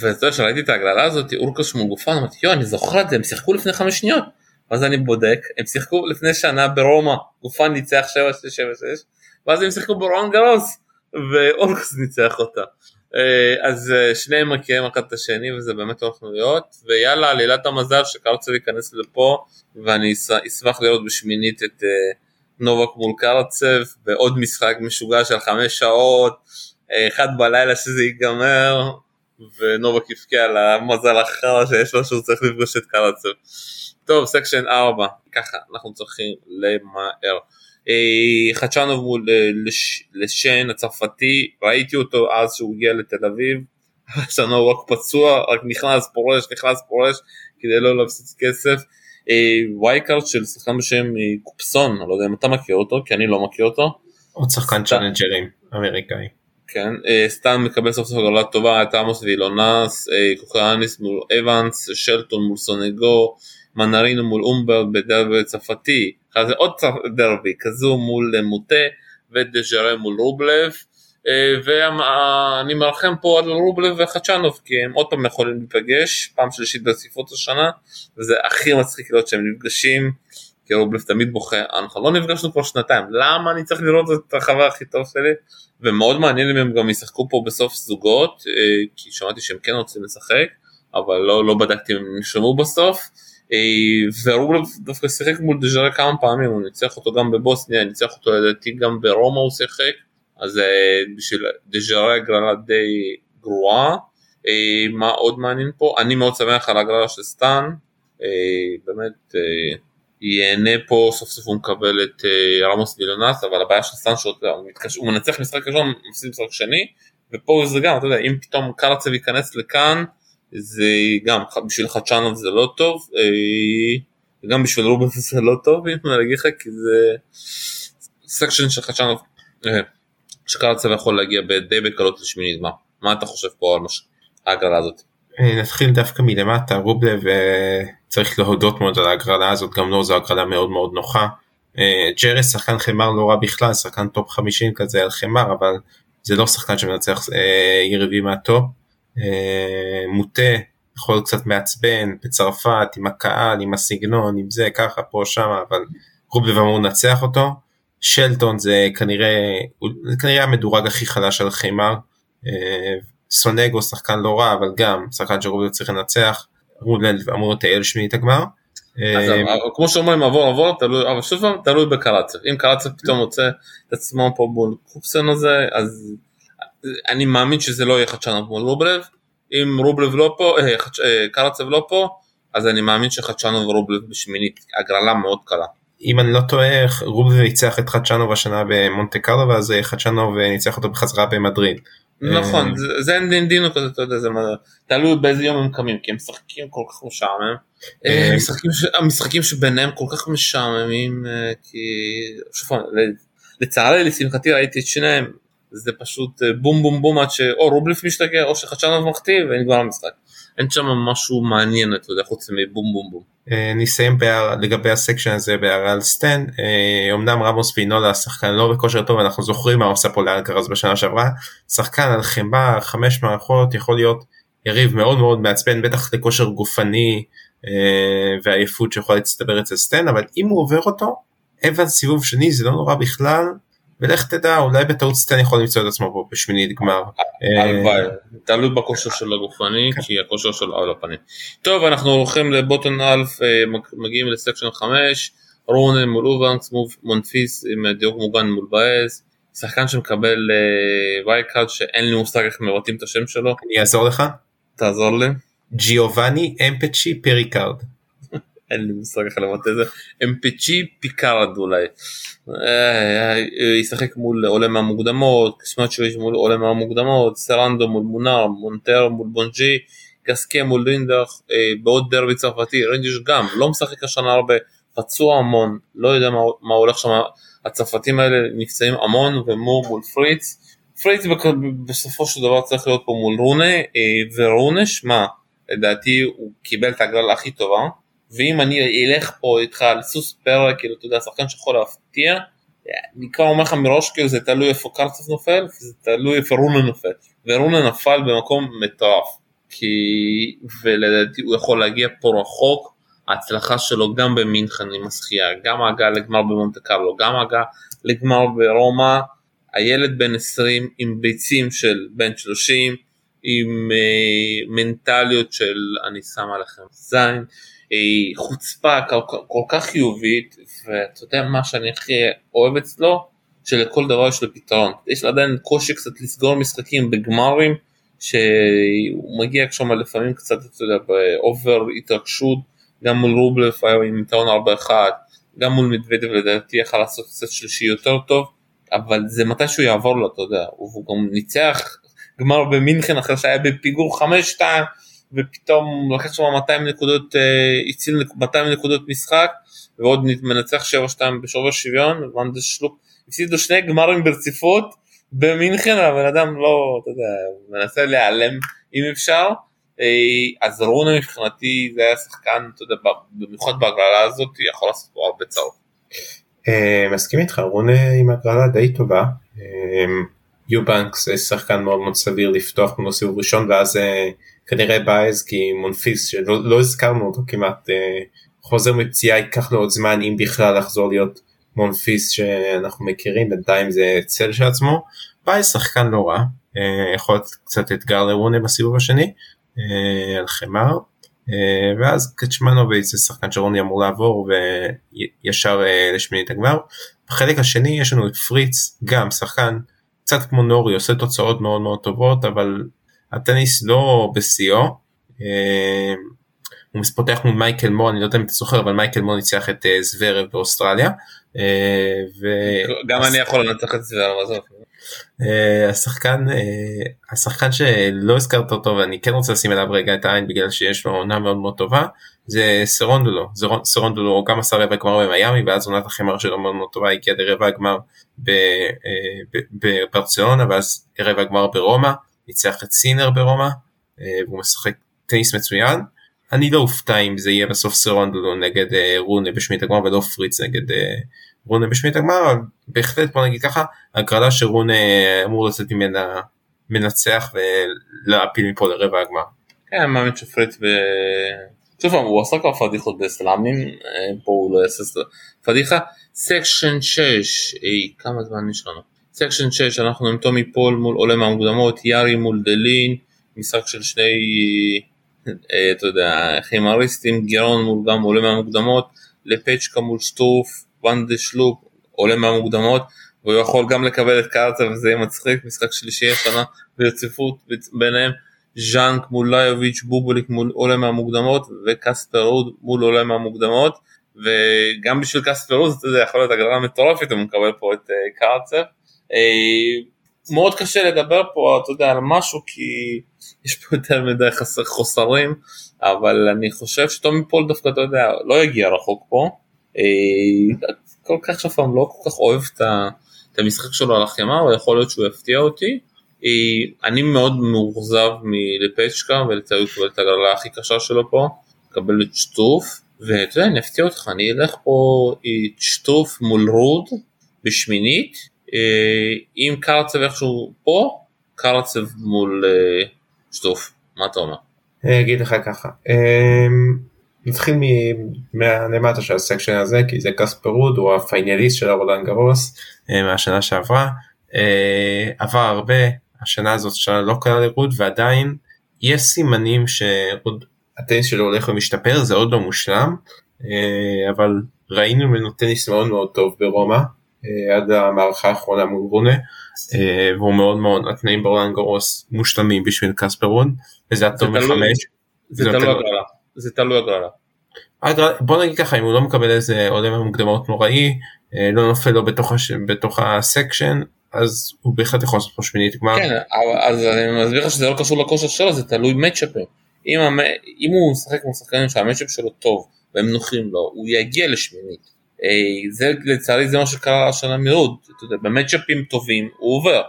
ואתה יודע שראיתי את ההגללה הזאת אורקוש מול גופן אמרתי יואו אני זוכר את זה הם שיחקו לפני חמש שניות. ואז אני בודק הם שיחקו לפני שנה ברומא גופן ניצח 7-6 ואז הם שיחקו ברואן גרוס ואורקוס ניצח אותה. אה, אז אה, שניהם מכירים אחד את השני וזה באמת הולך להיות ויאללה עלילת המזל שקרצב ייכנס לפה ואני אשמח לראות בשמינית את אה, נובק מול קרצב בעוד משחק משוגע של חמש שעות אחד בלילה שזה ייגמר ונובק יבכה על המזל החרא שיש לו שהוא צריך לפגוש את קרצב. טוב section 4 ככה אנחנו צריכים למהר. אה, חצ'נוב מול אה, לש- לסטיין הצרפתי ראיתי אותו אז שהוא הגיע לתל אביב. הוא רק פצוע רק נכנס פורש נכנס פורש כדי לא להפסיד כסף. אה, וייקארט של שחקן בשם קופסון אני לא יודע אם אתה מכיר אותו כי אני לא מכיר אותו. עוד שחקן צ'אלנג'רים אמריקאי. כן, אה, סתם מקבל סוף סוף הגרלה טובה, את עמוס וילונס, אה, קוקרניס מול אבנס, שלטון מול סונגו, מנרינו מול אומברט בדרבי צרפתי, זה עוד דרבי, כזו מול אה, מוטה, ואת דז'רה מול רובלב. אה, ואני מרחם פה על רובלב וחדשנוב כי הם עוד פעם יכולים להיפגש פעם שלישית ברציפות השנה וזה הכי מצחיק לראות שהם נפגשים כי רובלב תמיד בוכה אנחנו לא נפגשנו כבר שנתיים למה אני צריך לראות את החבר הכי טוב שלי ומאוד מעניין אם הם גם ישחקו פה בסוף זוגות אה, כי שמעתי שהם כן רוצים לשחק אבל לא, לא בדקתי אם הם נשמעו בסוף אה, ורובלב דווקא שיחק מול דז'רה כמה פעמים הוא ניצח אותו גם בבוסניה ניצח אותו לדעתי גם ברומא הוא שיחק אז אה, בשביל דז'רה הגרלה די גרועה. מה עוד מעניין פה? אני מאוד שמח על הגרלה של סטאן, באמת ייהנה פה סוף סוף הוא מקבל את רמוס ויניולאס אבל הבעיה של מתקש... הוא מנצח משחק ראשון מפסיד משחק שני ופה זה גם אתה יודע אם פתאום קרצב ייכנס לכאן זה גם בשביל חצ'נוב זה לא טוב וגם בשביל רובלב זה לא טוב אם אני אגיד לך כי זה section של חצ'נוב שקרצב יכול להגיע די בקלות לשמינית גמר. מה אתה חושב פה על ההגרלה הזאת? אה, נתחיל דווקא מלמטה רובלב אה, צריך להודות מאוד על ההגרלה הזאת גם לו זו הגרלה מאוד מאוד נוחה. אה, ג'רה שחקן חמר לא רע בכלל שחקן טופ 50 כזה על חמר אבל זה לא שחקן שמנצח יריבים מהטופ. מוטה יכול קצת מעצבן בצרפת עם הקהל עם הסגנון עם זה ככה פה שם אבל רובלב אמור לנצח אותו. שלטון זה כנראה, כנראה המדורג הכי חלש על חיימר. אה, סונגו שחקן לא רע אבל גם שחקן שרובלו צריך לנצח. רודלנד אמור לטייל שמינית הגמר. אה, כמו שאומרים עבור עבור תלוי אבל שוב פעם תלוי בקרצב אם קרצב פתאום מוצא את עצמו פה מול קופסון הזה אז אני מאמין שזה לא יהיה חדשנות מול רובלב אם רובלב לא פה אה, קרצב לא פה אז אני מאמין שחדשנו ורובלב בשמינית הגרלה מאוד קלה. אם אני לא טועה רובל ניצח את חדשנוב השנה במונטה קרלו ואז חדשנוב ניצח אותו בחזרה במדריד. נכון אה, זה אין דינו כזה אתה יודע זה תלוי באיזה יום הם קמים כי הם משחקים כל כך משעמם. אה, אה, המשחקים שביניהם כל כך משעממים כי לצערי לשמחתי ראיתי את שניהם זה פשוט בום בום בום עד שאו רובליף משתגע או שחדשנוב מחטיא ונגמר המשחק. אין שם משהו מעניין אתה יודע חוץ מבום בום בום. אה, נסיים לגבי הסקשן הזה בהערה על סטן. אה, אמנם רמוס וינולה שחקן לא בכושר טוב אנחנו זוכרים מה עושה פה לאלקרז בשנה שעברה. שחקן על חמאה חמש מערכות יכול להיות יריב מאוד מאוד מעצבן בטח לכושר גופני אה, ועייפות שיכולה להצטבר אצל סטן אבל אם הוא עובר אותו אבן סיבוב שני זה לא נורא בכלל ולך תדע אולי בטעות סטן יכול למצוא את עצמו פה בשמינית גמר. הלוואי, תלוי בכושר שלו הגופני כן. כי הכושר שלו על הפנים. טוב אנחנו הולכים ל bottom half אה, מגיעים ל section 5 רונן מול אובנקס מונפיס עם דירוג מוגן מול באז' שחקן שמקבל wildcard אה, שאין לי מושג איך מבטאים את השם שלו. אני אעזור לך? תעזור לי. ג'יובני אמפצ'י פריקארד. אין לי מושג איך לבטא את זה, אמפצ'י פיקארד אולי. אה, אה, ישחק מול עולה מהמוקדמות, קסמצ'וביץ' מול עולה מהמוקדמות, סרנדו מול מונר, מונטר מול בונג'י, גסקה מול לינדח, אה, בעוד דרבי צרפתי, רנג'ש גם, לא משחק השנה הרבה, פצוע המון, לא יודע מה, הולך שם, הצרפתים האלה נפצעים המון, ומור מול פריץ. פריץ בסופו של דבר צריך להיות פה מול רונה, ורונה, שמע, לדעתי הוא קיבל את הגרלה הכי טובה. ואם אני אלך פה איתך על סוס פרק, כאילו אתה יודע, שחקן שיכול להפתיע, אני כבר אומר לך מראש כאילו זה תלוי איפה קרצף נופל, זה תלוי איפה רונה נופל, ורונה נפל במקום מטורף, כי ולדעתי הוא יכול להגיע פה רחוק, ההצלחה שלו גם במינכן עם השחייה, גם ההגעה לגמר במונטה קרלו, גם ההגעה לגמר ברומא, הילד בן 20 עם ביצים של בן 30, עם אה, מנטליות של אני שם עליכם זין, חוצפה כל, כל כך חיובית ואתה יודע מה שאני הכי אוהב אצלו? שלכל דבר יש לו פתרון. יש לו עדיין קושי קצת לסגור משחקים בגמרים שהוא מגיע שם לפעמים קצת אתה יודע באובר התרגשות גם מול רובלף היה עם יתרון 4-1 גם מול מדוודב לדעתי יכל לעשות קצת שלישי יותר טוב אבל זה מתי שהוא יעבור לו אתה יודע. הוא גם ניצח גמר במינכן אחרי שהיה בפיגור 5-2 ופתאום לקח שם 200 נקודות, אה, הציל 200 נקודות משחק ועוד מנצח 7-2 בשובר שוויון, ואנדס הפסידו שני גמרים ברציפות במינכן, הבן אדם לא, אתה יודע, מנסה להיעלם אם אפשר, אה, אז רונה מבחינתי זה היה שחקן, אתה יודע, במיוחד בהגרלה הזאת, יכול לעשות פה הרבה צרות. מסכים איתך רונה עם הגרלה די טובה. יובנקס זה שחקן מאוד מאוד סביר לפתוח כמו סיבוב ראשון ואז כנראה בייז כי מונפיס שלא לא הזכרנו אותו כמעט חוזר מפציעה ייקח לו עוד זמן אם בכלל לחזור להיות מונפיס שאנחנו מכירים בינתיים זה צל של עצמו. בייז שחקן לא רע יכול להיות קצת אתגר לרונה בסיבוב השני על חמר אה, ואז קצ'מנוביץ' זה שחקן שרוני אמור לעבור וישר אה, לשמינית הגמר. בחלק השני יש לנו את פריץ גם שחקן קצת כמו נורי עושה תוצאות מאוד מאוד טובות אבל הטניס לא בשיאו. אה, הוא פותח מול מייקל מו אני לא יודע אם אתה זוכר אבל מייקל מו ניצח את זוורב באוסטרליה. ו... גם אני יכול לנצח את זוורב עזוב. אה, השחקן אה, השחקן שלא הזכרת אותו ואני כן רוצה לשים אליו רגע את העין בגלל שיש לו עונה מאוד מאוד טובה זה סרונדולו סרונדולו גם עשה רבע גמר במיאמי ואז עונת החמר שלו מאוד מאוד טובה הגיע לרבע הגמר אה, בברצלונה ואז רבע הגמר ברומא ניצח את סינר ברומא והוא משחק טניס מצוין. אני לא אופתע אם זה יהיה בסוף סרונדולו נגד רונה בשמינית הגמר ולא פריץ נגד רונה בשמינית הגמר, בהחלט בוא נגיד ככה, הגרלה שרונה אמור לצאת ממנה מנצח ולהעפיל מפה לרבע הגמר. כן, אני מאמין שפריץ ב... שוב הוא עשה כבר פדיחות בסלאמים, אה, פה הוא לא יעשה פדיחה. section 6, אי, כמה זמן יש לנו? section 6, אנחנו עם טומי פול מול עולה מהמוקדמות, יארי מול דלין, משחק של שני, אה, אתה יודע, חימריסטים, גרון מול גם עולה מהמוקדמות, לפצ'קה מול שטוף, וואן דה שלופ עולה מהמוקדמות והוא יכול גם לקבל את קארצה וזה יהיה מצחיק משחק שלישי השנה ברציפות ביניהם ז'אנק מול ליוביץ' בובוליק מול עולה מהמוקדמות וקספר רוד מול עולה מהמוקדמות וגם בשביל קספר רוד זה יכול להיות הגרלה מטורפת אם הוא מקבל פה את קארצה. אה, מאוד קשה לדבר פה אתה יודע על משהו כי יש פה יותר מדי חסר חוסרים אבל אני חושב שטומי פול דווקא אתה יודע לא יגיע רחוק פה אה, כל כך שאף פעם לא כל כך אוהב את המשחק שלו על החמאה, אבל יכול להיות שהוא יפתיע אותי. אה, אני מאוד מאוכזב מלפצ'קה ולצערי הוא קיבל את הגרלה הכי קשה שלו פה, קבל את שטוף, ואתה יודע אני אפתיע אותך, אני אלך פה את שטוף מול רוד בשמינית, אם אה, קרצב איכשהו פה, קרצב מול שטוף, מה אתה אומר? אני אגיד לך ככה, נתחיל מלמטה של ה section הזה כי זה קספרוד הוא ה finalist של הרולנד גרוס אה, מהשנה שעברה. אה, עבר הרבה השנה הזאת שנה לא קלה לרוד ועדיין יש סימנים שרוד הטניס שלו הולך ומשתפר זה עוד לא מושלם. אה, אבל ראינו ממנו טניס מאוד מאוד טוב ברומא עד המערכה האחרונה מול רונה והוא מאוד מאוד התנאים ברולנד גרוס מושלמים בשביל קספרוד וזה הטוב מחמש. זה תלוי הגרלה. זה תלוי הגרלה. בוא נגיד ככה אם הוא לא מקבל איזה עולה מהמוקדמות נוראי אה, לא נופל לו בתוך, הש... בתוך ה section אז הוא בהחלט יכול לעשות פה שמינית גמר. כן אז אני מסביר לך שזה לא קשור לכושר שלו זה תלוי מצ'אפים. אם, המ... אם הוא משחק כמו שחקנים שהמצ'אפ שלו טוב והם נוחים לו הוא יגיע לשמינית. אה, זה לצערי זה מה שקרה השנה מאוד במצ'אפים טובים הוא עובר.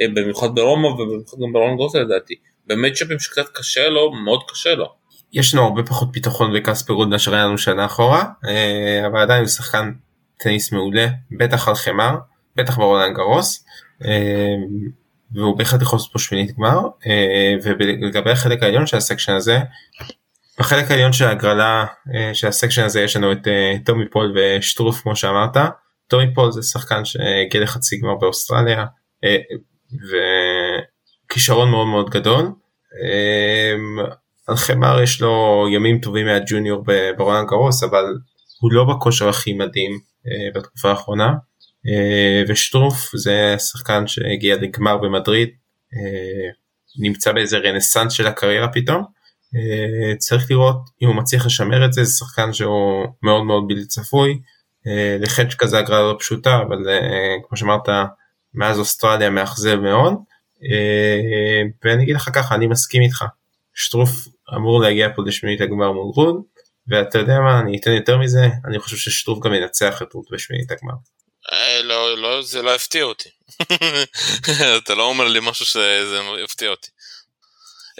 אה, במיוחד ברומא ובמיוחד גם ברון גוסה לדעתי. במצ'אפים שקצת קשה לו מאוד קשה לו. יש לנו הרבה פחות ביטחון בקספר רוד מאשר היה לנו שנה אחורה אה, אבל עדיין הוא שחקן טניס מעולה בטח על חמר בטח ברולנד גרוס והוא בהחלט יכול לעשות פה שמינית גמר ולגבי החלק העליון של ה section הזה בחלק העליון של ההגרלה של ה section הזה יש לנו את טומי פול ושטרוף כמו שאמרת. טומי פול זה שחקן שהגיע לחצי גמר באוסטרליה וכישרון מאוד מאוד גדול. על חמר יש לו ימים טובים מה junior ברולנד גרוס אבל הוא לא בכושר הכי מדהים בתקופה האחרונה. ושטרוף זה שחקן שהגיע לגמר במדריד נמצא באיזה רנסאנס של הקריירה פתאום צריך לראות אם הוא מצליח לשמר את זה זה שחקן שהוא מאוד מאוד בלתי צפוי uh, לחדש כזה הגרלה לא פשוטה אבל uh, כמו שאמרת מאז אוסטרליה מאכזב מאוד ואני אגיד לך ככה אני מסכים איתך שטרוף אמור להגיע פה לשמינית הגמר מול רוד ואתה יודע מה אני אתן יותר מזה אני חושב ששטרוף גם ינצח את רוד בשמינית הגמר. אה, לא, לא, זה לא יפתיע אותי. אתה לא אומר לי משהו שזה יפתיע אותי.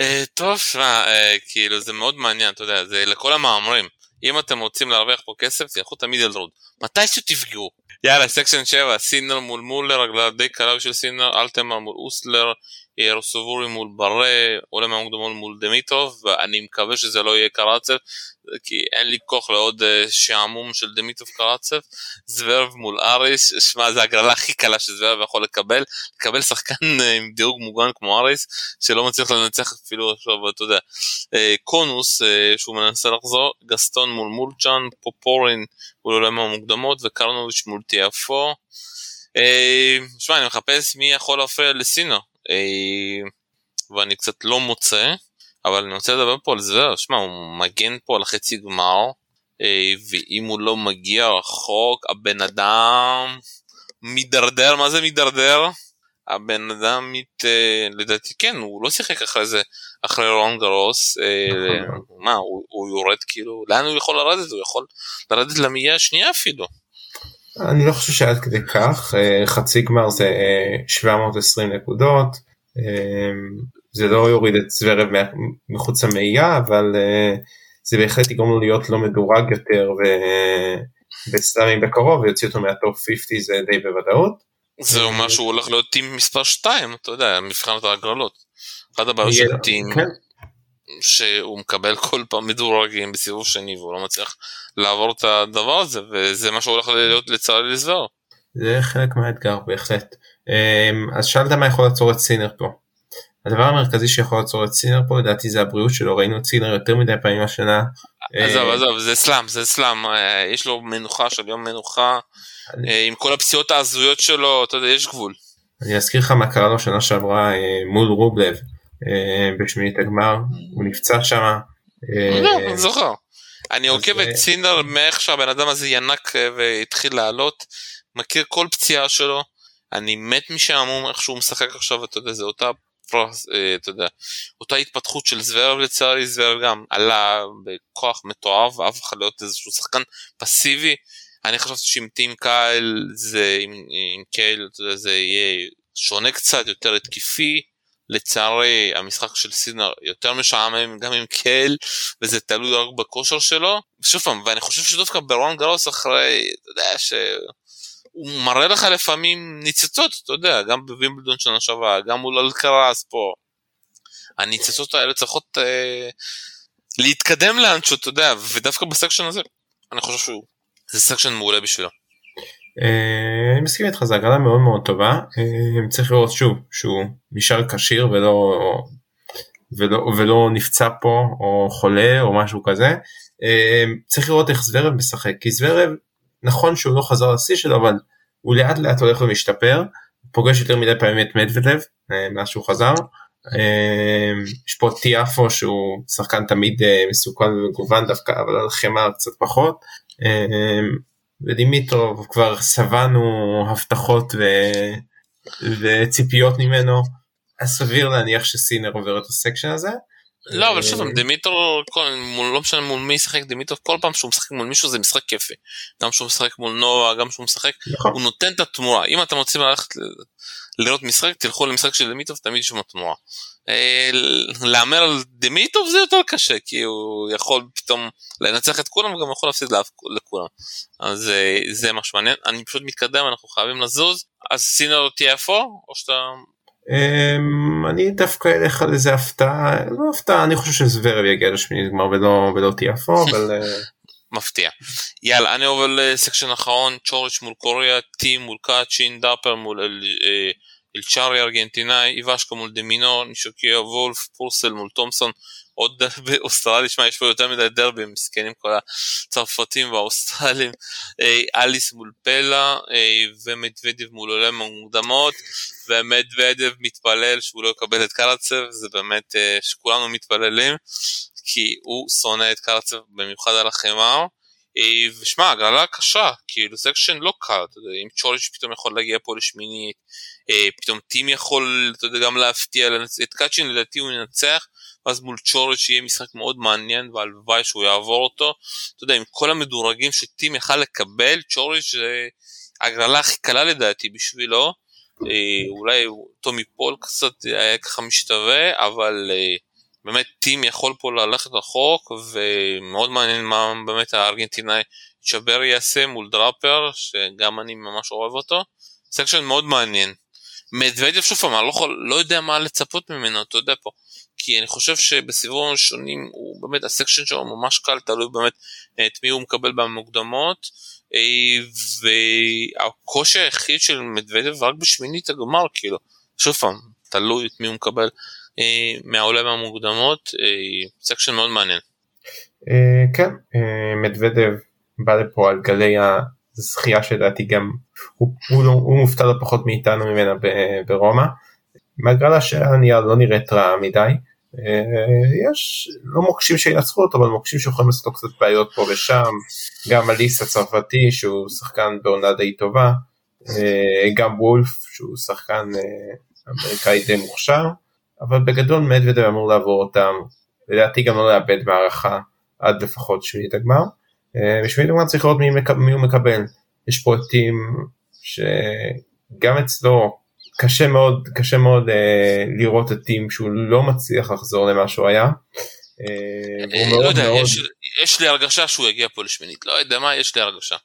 אה, טוב, שמע, אה, כאילו זה מאוד מעניין, אתה יודע, זה לכל המהמרים. אם אתם רוצים להרוויח פה כסף, תלכו תמיד על רוד. מתישהו תפגעו. יאללה, section 7, סינר מול מולר, הגרלה די קלה של סינר, אלטמה מול אוסלר, רוסובורי מול ברה, עולה מהמוקדמון מול דמיטוב, ואני מקווה שזה לא יהיה קרצב, כי אין לי כוח לעוד אה, שעמום של דמיטוב קרצב. זוורב מול אריס, שמע זה הגרלה הכי קלה שזוורב יכול לקבל, לקבל שחקן אה, עם דירוג מוגן כמו אריס, שלא מצליח לנצח אפילו עכשיו, אתה יודע, אה, קונוס שהוא מנסה לחזור, גסטון מול מולצ'אן, פופורין מול עולם המוקדמות וקרנוביץ' מול תיאפו. שמע אני מחפש מי יכול להפריע לסינו ואני קצת לא מוצא. אבל אני רוצה לדבר פה על זוור, שמע, הוא מגן פה על חצי גמר, אה, ואם הוא לא מגיע רחוק, הבן אדם מידרדר, מה זה מידרדר? הבן אדם מת... אה, לדעתי כן, הוא לא שיחק אחרי זה, אחרי רון גרוס, אה, מה, הוא, הוא יורד כאילו, לאן הוא יכול לרדת? הוא יכול לרדת למאייה השנייה אפילו. אני לא חושב שעד כדי כך, חצי גמר זה 720 נקודות. זה לא יוריד את זוורב מחוץ למאייה אבל uh, זה בהחלט יגרום לו להיות לא מדורג יותר וסלאמים בקרוב ויוציא אותו מהטופ 50 זה די בוודאות. זה אומר שהוא הולך להיות טים מספר 2 אתה יודע מבחינת ההגרלות. אחת הבעיות של טים כן. שהוא מקבל כל פעם מדורגים בסיבוב שני והוא לא מצליח לעבור את הדבר הזה וזה מה שהולך להיות לצערי לזוור. זה חלק מהאתגר בהחלט. אמ, אז שאלת מה יכול לעצור את סינר פה. הדבר המרכזי שיכול לעצור את סינר פה לדעתי זה הבריאות שלו ראינו את סינר יותר מדי פעמים השנה. עזוב אה, עזוב זה סלאם זה סלאם אה, יש לו מנוחה של יום מנוחה אה, עם כל הפציעות ההזויות שלו אתה יודע יש גבול. אני אזכיר לך מה קרה לו שנה שעברה מול רובלב בשמינית הגמר הוא נפצע שם. לא, אני זוכר. אני עוקב את סינר מאיך שהבן אדם הזה ינק והתחיל לעלות מכיר כל פציעה שלו אני מת משעמום איך שהוא משחק עכשיו אתה יודע זה אותה אתה יודע, אותה התפתחות של זוורב לצערי, זוורב גם עלה בכוח מתועב ואף אחד להיות איזשהו שחקן פסיבי. אני חשבתי שעם טים קייל זה, עם, עם קייל, אתה יודע, זה יהיה שונה קצת, יותר התקפי. לצערי המשחק של סינר יותר משעמם גם עם קייהיל וזה תלוי רק בכושר שלו. שוב פעם, ואני חושב שדווקא ברולנד גרוס אחרי, אתה יודע, ש... הוא מראה לך לפעמים ניצוצות, אתה יודע, גם בווימבלדון שנה שעברה, גם מול אלקרס פה. הניצוצות האלה צריכות אה, להתקדם לאנשהו, אתה יודע, ודווקא ב section הזה, אני חושב שהוא, זה section מעולה בשבילו. אה, אני מסכים איתך, זו הגרלה מאוד מאוד טובה, אה, צריך לראות שוב שהוא נשאר כשיר ולא, ולא, ולא נפצע פה או חולה או משהו כזה. אה, צריך לראות איך זוורב משחק, כי זוורב נכון שהוא לא חזר לשיא שלו אבל הוא לאט לאט הולך ומשתפר, פוגש יותר מדי פעמים את מדוודב אה, מאז שהוא חזר. אה, יש פה טיאפו שהוא שחקן תמיד אה, מסוכן ומגוון דווקא אבל על חמר קצת פחות. ודימיטרוב כבר שבענו הבטחות ו... וציפיות ממנו אז סביר להניח שסינר עובר את הסקשן הזה. לא אבל שוב פעם דמיטרו לא משנה מול מי ישחק דמיטרו כל פעם שהוא משחק מול מישהו זה משחק כיפי. גם שהוא משחק מול נועה גם שהוא משחק נכון. הוא נותן את התמורה. אם אתם רוצים ללכת לראות משחק תלכו למשחק של דמיטוב תמיד יש שם תמורה. אה, להמר על דמיטוב זה יותר קשה כי הוא יכול פתאום לנצח את כולם וגם יכול להפסיד לכולם. אז אה, זה מה שמעניין אני פשוט מתקדם אנחנו חייבים לזוז. אז סינר תהיה איפה או שאתה אני דווקא אלך על איזה הפתעה לא הפתעה אני חושב שזוורב יגיע לשמינית גמר ולא ולא תיאפו אבל אה, מפתיע. יאללה אני עובר לסקשן אחרון צ'וריץ' מול קוריאה טים מול קאצ'ין דאפר מול אה, אלצ'ארי ארגנטינאי איוושקה מול דמינו נישוקיה וולף פורסל מול תומסון עוד דרבי אוסטרלי, שמע יש פה יותר מדי דרבי, מסכנים כל הצרפתים והאוסטרלים, אה, אליס מול פלה אה, ומדוודב מול עולה מהמוקדמות, ומדוודב מתפלל שהוא לא יקבל את קרצב, זה באמת אה, שכולנו מתפללים, כי הוא שונא את קרצב במיוחד על החמר. ושמע הגרלה קשה כאילו section לא קל אתה יודע אם צ'וריץ' פתאום יכול להגיע פה לשמינית פתאום טים יכול אתה יודע גם להפתיע את קאצ'ין לדעתי הוא ינצח ואז מול צ'וריץ' יהיה משחק מאוד מעניין והלוואי שהוא יעבור אותו. אתה יודע, עם כל המדורגים שטים יכל לקבל, צ'וריץ' זה הגרלה הכי קלה לדעתי בשבילו. אה, אולי טומי פול קצת היה ככה משתווה, אבל אה, באמת טים יכול פה ללכת רחוק ומאוד מעניין מה באמת הארגנטינאי צ'בר יעשה מול דראפר שגם אני ממש אוהב אותו. section מאוד מעניין. מדוודיו שוב פעם אני לא, יכול, לא יודע מה לצפות ממנו אתה יודע פה. כי אני חושב שבסיבובים הראשונים הוא באמת ה section שלו ממש קל תלוי באמת את מי הוא מקבל במוקדמות אה, והקושי היחיד של מדוודיו רק בשמינית הגמר כאילו שוב פעם תלוי את מי הוא מקבל אה, מהעולה מהמוקדמות אה, section מאוד מעניין. כן מדוודיו בא לפה על גלי הזכייה שלדעתי גם הוא, הוא, לא, הוא מופתע לא פחות מאיתנו ממנה ברומא. מהגרלה נייר לא נראית רע מדי. אה, יש לא מוקשים שינצחו אותו אבל מוקשים שיכולים לעשות לו קצת בעיות פה ושם גם אליס הצרפתי שהוא שחקן בעונה די טובה אה, גם וולף שהוא שחקן אה, אמריקאי די מוכשר אבל בגדול מדוודב אמור לעבור אותם לדעתי גם לא לאבד מערכה עד לפחות שמינית הגמר בשמינית הגמר צריך לראות מי, מי הוא מקבל יש פרויקטים שגם אצלו קשה מאוד קשה מאוד אה, לראות את טים שהוא לא מצליח לחזור למה שהוא היה. אה, אה, לא יודע, מאוד... יש, יש לי הרגשה שהוא יגיע פה לשמינית לא יודע מה יש לי הרגשה.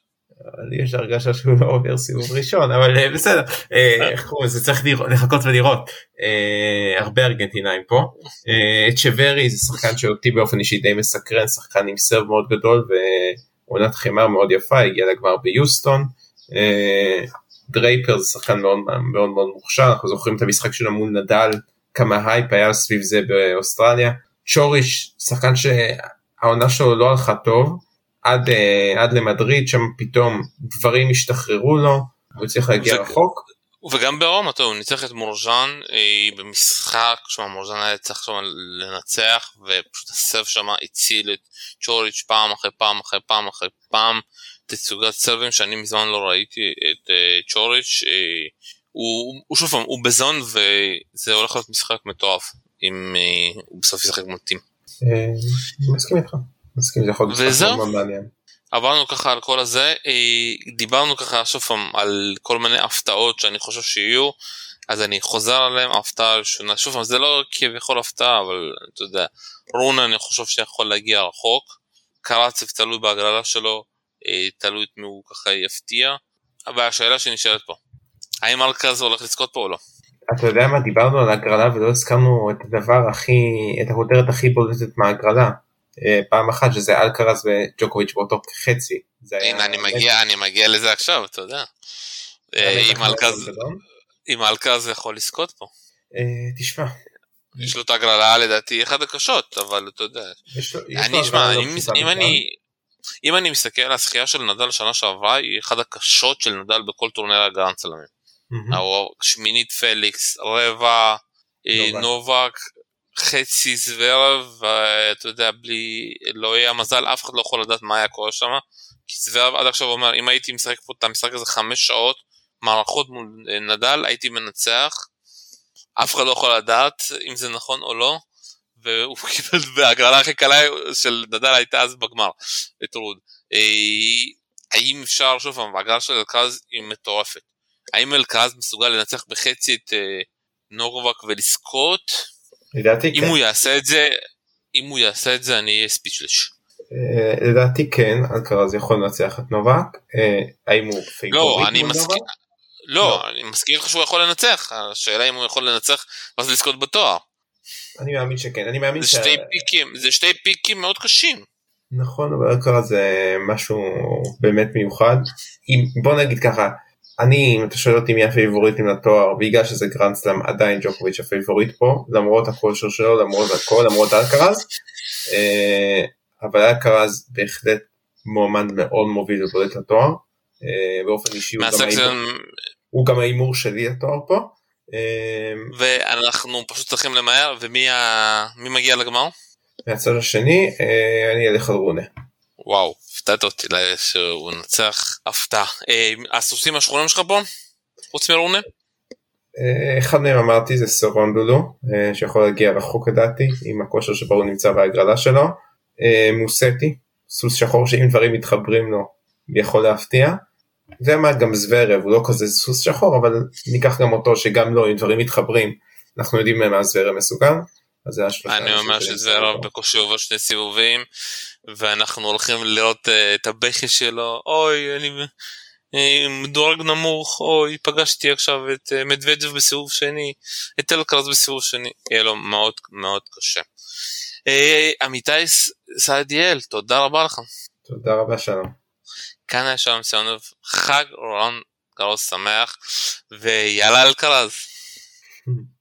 יש לי הרגשה שהוא לא עובר סיבוב ראשון אבל אה, בסדר. אה, איך קוראים לזה? צריך לחכות ולראות. אה, הרבה ארגנטינאים פה. אצ'וורי זה שחקן שאותי באופן אישי די מסקרן שחקן עם serve מאוד גדול ועונת חמר מאוד יפה הגיע לגמר ביוסטון. דרייפר זה שחקן מאוד מאוד מאוד מוכשר אנחנו זוכרים את המשחק שלו מול נדל כמה הייפ היה סביב זה באוסטרליה. צ'וריץ' שחקן שהעונה שלו לא הלכה טוב עד, uh, עד למדריד שם פתאום דברים השתחררו לו הוא צריך להגיע ו... רחוק. וגם ברומא הוא ניצח את מורז'אן אה, במשחק שמע מורז'אן היה צריך שם לנצח ופשוט הסרף שם הציל את צ'וריץ' פעם אחרי פעם אחרי פעם אחרי פעם תצוגת סרבים שאני מזמן לא ראיתי את uh, צ'וריץ' uh, הוא, הוא שוב פעם הוא בזון וזה הולך להיות משחק מטורף אם uh, הוא בסוף ישחק מתאים. מסכים איתך. מסכים זה יכול להיות משחק מעניין. עברנו ככה על כל הזה דיברנו ככה שוב פעם על כל מיני הפתעות שאני חושב שיהיו אז אני חוזר עליהם הפתעה ראשונה שוב פעם זה לא כביכול הפתעה אבל אתה יודע רונה אני חושב שיכול להגיע רחוק קרצב תלוי בהגרלה שלו אה, תלוי את מי הוא ככה יפתיע. אבל השאלה שנשאלת פה, האם אלקז הולך לזכות פה או לא? אתה יודע מה דיברנו על הגרלה ולא הזכרנו את הדבר הכי את הכותרת הכי בולטת מהגרלה אה, פעם אחת שזה אלקרז וג'וקוביץ' באותו חצי. הנה אני מגיע אני מגיע לזה עכשיו אתה יודע. אה, אם אלקרז יכול לזכות פה. תשמע. יש לו את הגרלה לדעתי אחת הקשות אבל אתה יודע. אני אשמע לא אם אני אם אני מסתכל על הזכייה של נדל שנה שעברה היא אחת הקשות של נדל בכל טורניר הגרנד סלמים. שמינית פליקס, רבע, אה, נובק, חצי זוורב, ואתה יודע, בלי אלוהי המזל אף אחד לא יכול לדעת מה היה קורה שם. כי זוורב עד עכשיו אומר, אם הייתי משחק פה את המשחק הזה חמש שעות, מערכות מול אה, נדל, הייתי מנצח. אף אחד לא יכול לדעת אם זה נכון או לא. והוא קיבל, וההגרלה הכי קלה של נדל הייתה אז בגמר, את רוד. אה, האם אפשר, שוב פעם, ההגרלה של אלקרז היא מטורפת. האם אלקרז מסוגל לנצח בחצי את אה, נובק ולזכות? לדעתי כן. אם הוא יעשה את זה, אם הוא יעשה את זה אני אהיה speechless. אה, לדעתי כן, אלקרז יכול לנצח את נובק, האם הוא favorite לא, אני מסכים. לא, לא, אני מסכים לך שהוא יכול לנצח, השאלה אם הוא יכול לנצח ואז לזכות בתואר. אני מאמין שכן, אני מאמין זה ש... שתי פיקים, זה שתי פיקים מאוד קשים. נכון, אבל אלקרז זה משהו באמת מיוחד. אם, בוא נגיד ככה, אני, אם אתה שואל אותי מי הפייבוריטים לתואר, בגלל שזה גרנדסלאם עדיין ג'וקוביץ' ה favorite פה, למרות הכושר שלו, למרות הכל, למרות אלקרז, אה, אבל אלקרז בהחלט מועמד מאוד מוביל ובולט לתואר. אה, באופן אישי הוא גם ההימור שלי לתואר פה. אמ, ואנחנו פשוט צריכים למהר ומי מגיע לגמר? מהצד השני אה, אני אלך על רונה. וואו הפתעת אותי שהוא נצח הפתעה. אה, הסוסים השחורים שלך פה? חוץ מרונה? אה, אחד מהם אמרתי זה סורון דודו שיכול להגיע רחוק לדעתי עם הכושר שבו הוא נמצא בהגרלה שלו. מוסטי סוס שחור שאם דברים מתחברים לו יכול להפתיע. זה מה גם זוורב הוא לא כזה סוס שחור אבל ניקח גם אותו שגם לא אם דברים מתחברים אנחנו יודעים מה זוורב מסוכן. אז זה השלושה אני אומר שזוורב בקושי עובר שני סיבובים ואנחנו הולכים לראות uh, את הבכי שלו אוי אני מדורג נמוך אוי פגשתי עכשיו את uh, מדוודב בסיבוב שני את אלקרז בסיבוב שני יהיה לו מאוד מאוד קשה. Uh, עמיתי סעדיאל תודה רבה לך. תודה רבה שלום. כאן היה שלום סיונוב חג רון גרוס שמח ויאללה אלקרז.